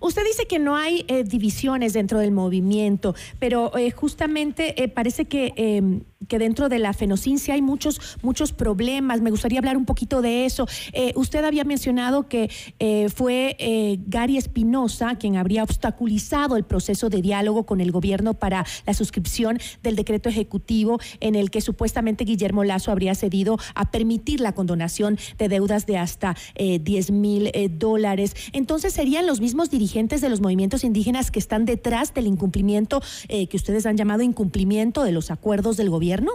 Usted dice que no hay eh, divisiones dentro del movimiento, pero eh, justamente eh, parece que, eh, que dentro de la FENOCIN sí hay muchos, muchos problemas. Me gustaría hablar un poquito de eso. Usted había mencionado que fue Gary Espinosa quien habría obstaculizado el proceso de diálogo con el gobierno para la suscripción del decreto ejecutivo en el que supuestamente Guillermo Lazo habría cedido a permitir la condonación de deudas de hasta eh, 10 mil dólares. Entonces, ¿serían los mismos dirigentes de los movimientos indígenas que están detrás del incumplimiento eh, que ustedes han llamado incumplimiento de los acuerdos del gobierno?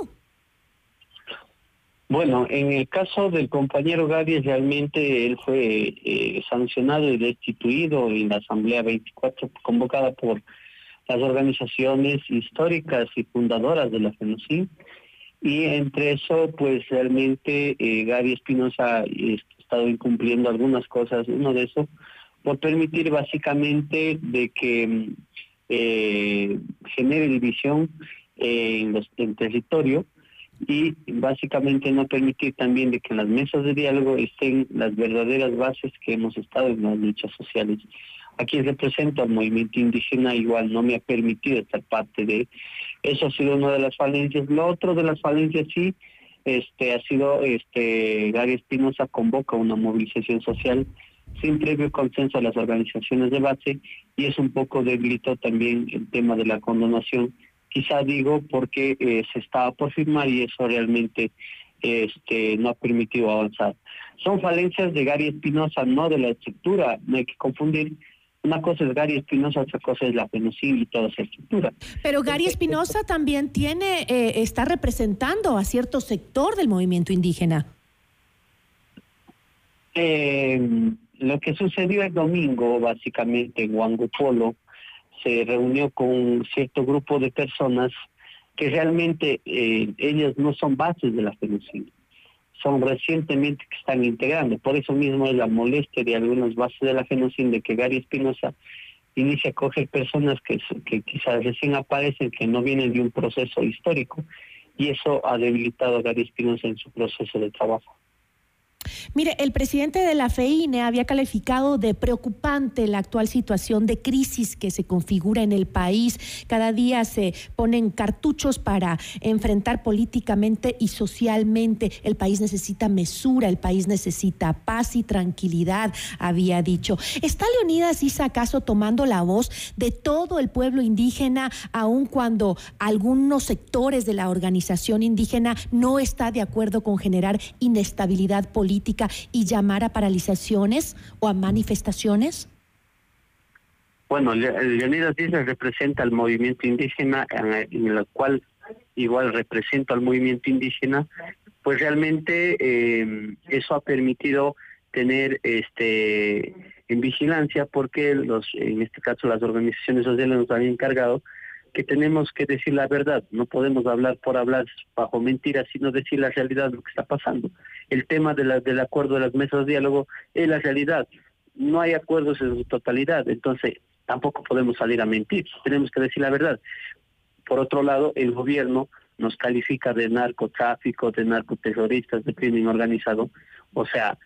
Bueno, en el caso del compañero Gary, realmente él fue eh, sancionado y destituido en la Asamblea 24, convocada por las organizaciones históricas y fundadoras de la FENOCIN. Y entre eso, pues realmente eh, Gary Espinosa eh, ha estado incumpliendo algunas cosas. Uno de esos, por permitir básicamente de que eh, genere división en, los, territorio y básicamente no permitir también de que en las mesas de diálogo estén las verdaderas bases que hemos estado en las luchas sociales. Aquí represento al movimiento indígena, igual no me ha permitido estar parte de eso ha sido una de las falencias. Lo otro de las falencias sí, este ha sido este Gary Espinosa convoca una movilización social sin previo consenso a las organizaciones de base y es un poco debilitó también el tema de la condonación quizá digo porque eh, se estaba por firmar y eso realmente este no ha permitido avanzar. Son falencias de Gary Espinosa, no de la estructura, no hay que confundir. Una cosa es Gary Espinosa, otra cosa es la FENOCIL y toda esa estructura. Pero Gary Espinosa también tiene, eh, está representando a cierto sector del movimiento indígena. Eh, lo que sucedió el domingo, básicamente en Huangupolo, se reunió con un cierto grupo de personas que realmente eh, ellas no son bases de la FENOCIL, son recientemente que están integrando. Por eso mismo es la molestia de algunas bases de la FENOCIL de que Gary Espinosa inicia a coger personas que, que quizás recién aparecen, que no vienen de un proceso histórico, y eso ha debilitado a Gary Espinosa en su proceso de trabajo. Mire, el presidente de la FEINE había calificado de preocupante la actual situación de crisis que se configura en el país. Cada día se ponen cartuchos para enfrentar políticamente y socialmente. El país necesita mesura, el país necesita paz y tranquilidad, había dicho. ¿Está Leonidas Isa acaso tomando la voz de todo el pueblo indígena, aun cuando algunos sectores de la organización indígena no está de acuerdo con generar inestabilidad política? Y llamar a paralizaciones o a manifestaciones? Bueno, Leonidas Díaz representa al movimiento indígena, en el cual igual represento al movimiento indígena, pues realmente eh, eso ha permitido tener este en vigilancia porque los en este caso las organizaciones sociales nos han encargado que tenemos que decir la verdad, no podemos hablar por hablar bajo mentiras, sino decir la realidad de lo que está pasando. El tema de la, del acuerdo de las mesas de diálogo es la realidad. No hay acuerdos en su totalidad, entonces tampoco podemos salir a mentir, tenemos que decir la verdad. Por otro lado, el gobierno nos califica de narcotráfico, de narcoterroristas, de crimen organizado, o sea,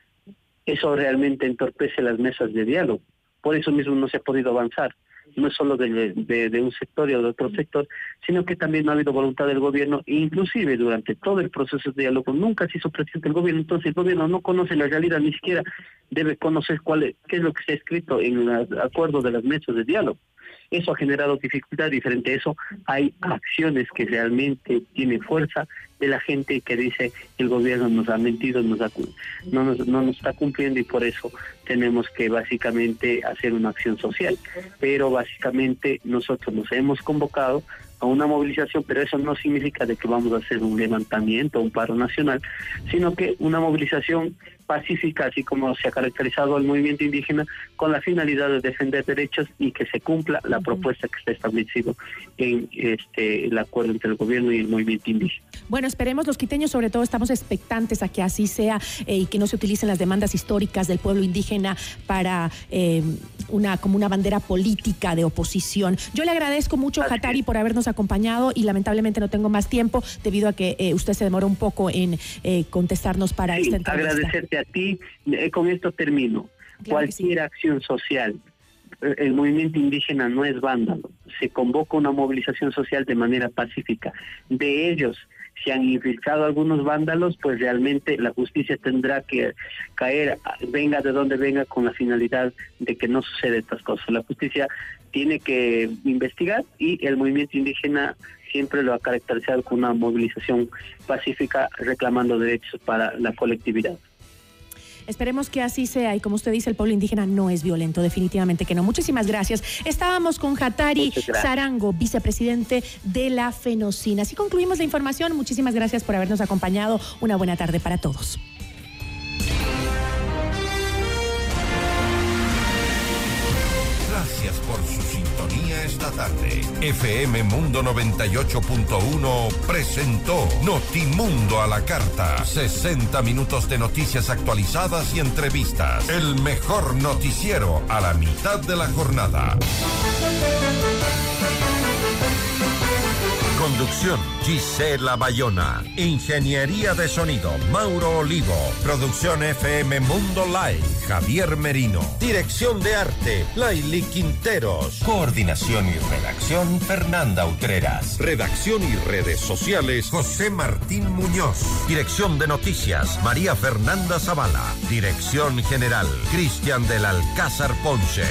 eso realmente entorpece las mesas de diálogo. Por eso mismo no se ha podido avanzar no es solo de, de, de, un sector y de otro sector, sino que también no ha habido voluntad del gobierno, inclusive durante todo el proceso de diálogo nunca se hizo presente el gobierno, entonces el gobierno no conoce la realidad, ni siquiera debe conocer cuál es, qué es lo que se ha escrito en el acuerdo de las mesas de diálogo. Eso ha generado dificultad y frente a eso hay acciones que realmente tienen fuerza de la gente que dice el gobierno nos ha mentido, nos ha, no, nos, no nos está cumpliendo y por eso tenemos que básicamente hacer una acción social. Pero básicamente nosotros nos hemos convocado a una movilización, pero eso no significa de que vamos a hacer un levantamiento, un paro nacional, sino que una movilización pacífica, así como se ha caracterizado el movimiento indígena, con la finalidad de defender derechos y que se cumpla la propuesta que está establecido en este el acuerdo entre el gobierno y el movimiento indígena. Bueno, esperemos los quiteños, sobre todo estamos expectantes a que así sea eh, y que no se utilicen las demandas históricas del pueblo indígena para eh, una como una bandera política de oposición. Yo le agradezco mucho, Hatari, por habernos acompañado y lamentablemente no tengo más tiempo debido a que eh, usted se demoró un poco en contestarnos para sí, esta entrevista. Agradecerte a ti. Eh, con esto termino. Cualquier acción social, eh, el movimiento indígena no es vándalo. Se convoca una movilización social de manera pacífica. De ellos, si han infiltrado algunos vándalos, pues realmente la justicia tendrá que caer, venga de donde venga, con la finalidad de que no suceda estas cosas. La justicia tiene que investigar y el movimiento indígena siempre lo ha caracterizado con una movilización pacífica reclamando derechos para la colectividad. Esperemos que así sea y como usted dice, el pueblo indígena no es violento, definitivamente que no. Muchísimas gracias. Estábamos con Hatari Zarango, vicepresidente de la Fenocina. Así concluimos la información. Muchísimas gracias por habernos acompañado. Una buena tarde para todos. Esta tarde. FM Mundo 98.1 presentó Notimundo a la carta. 60 minutos de noticias actualizadas y entrevistas. El mejor noticiero a la mitad de la jornada. Conducción Gisela Bayona. Ingeniería de sonido Mauro Olivo. Producción FM Mundo Live Javier Merino. Dirección de arte Laili Quinteros. Coordinación y redacción Fernanda Utreras. Redacción y redes sociales José Martín Muñoz. Dirección de noticias María Fernanda Zavala. Dirección general Cristian del Alcázar Ponce.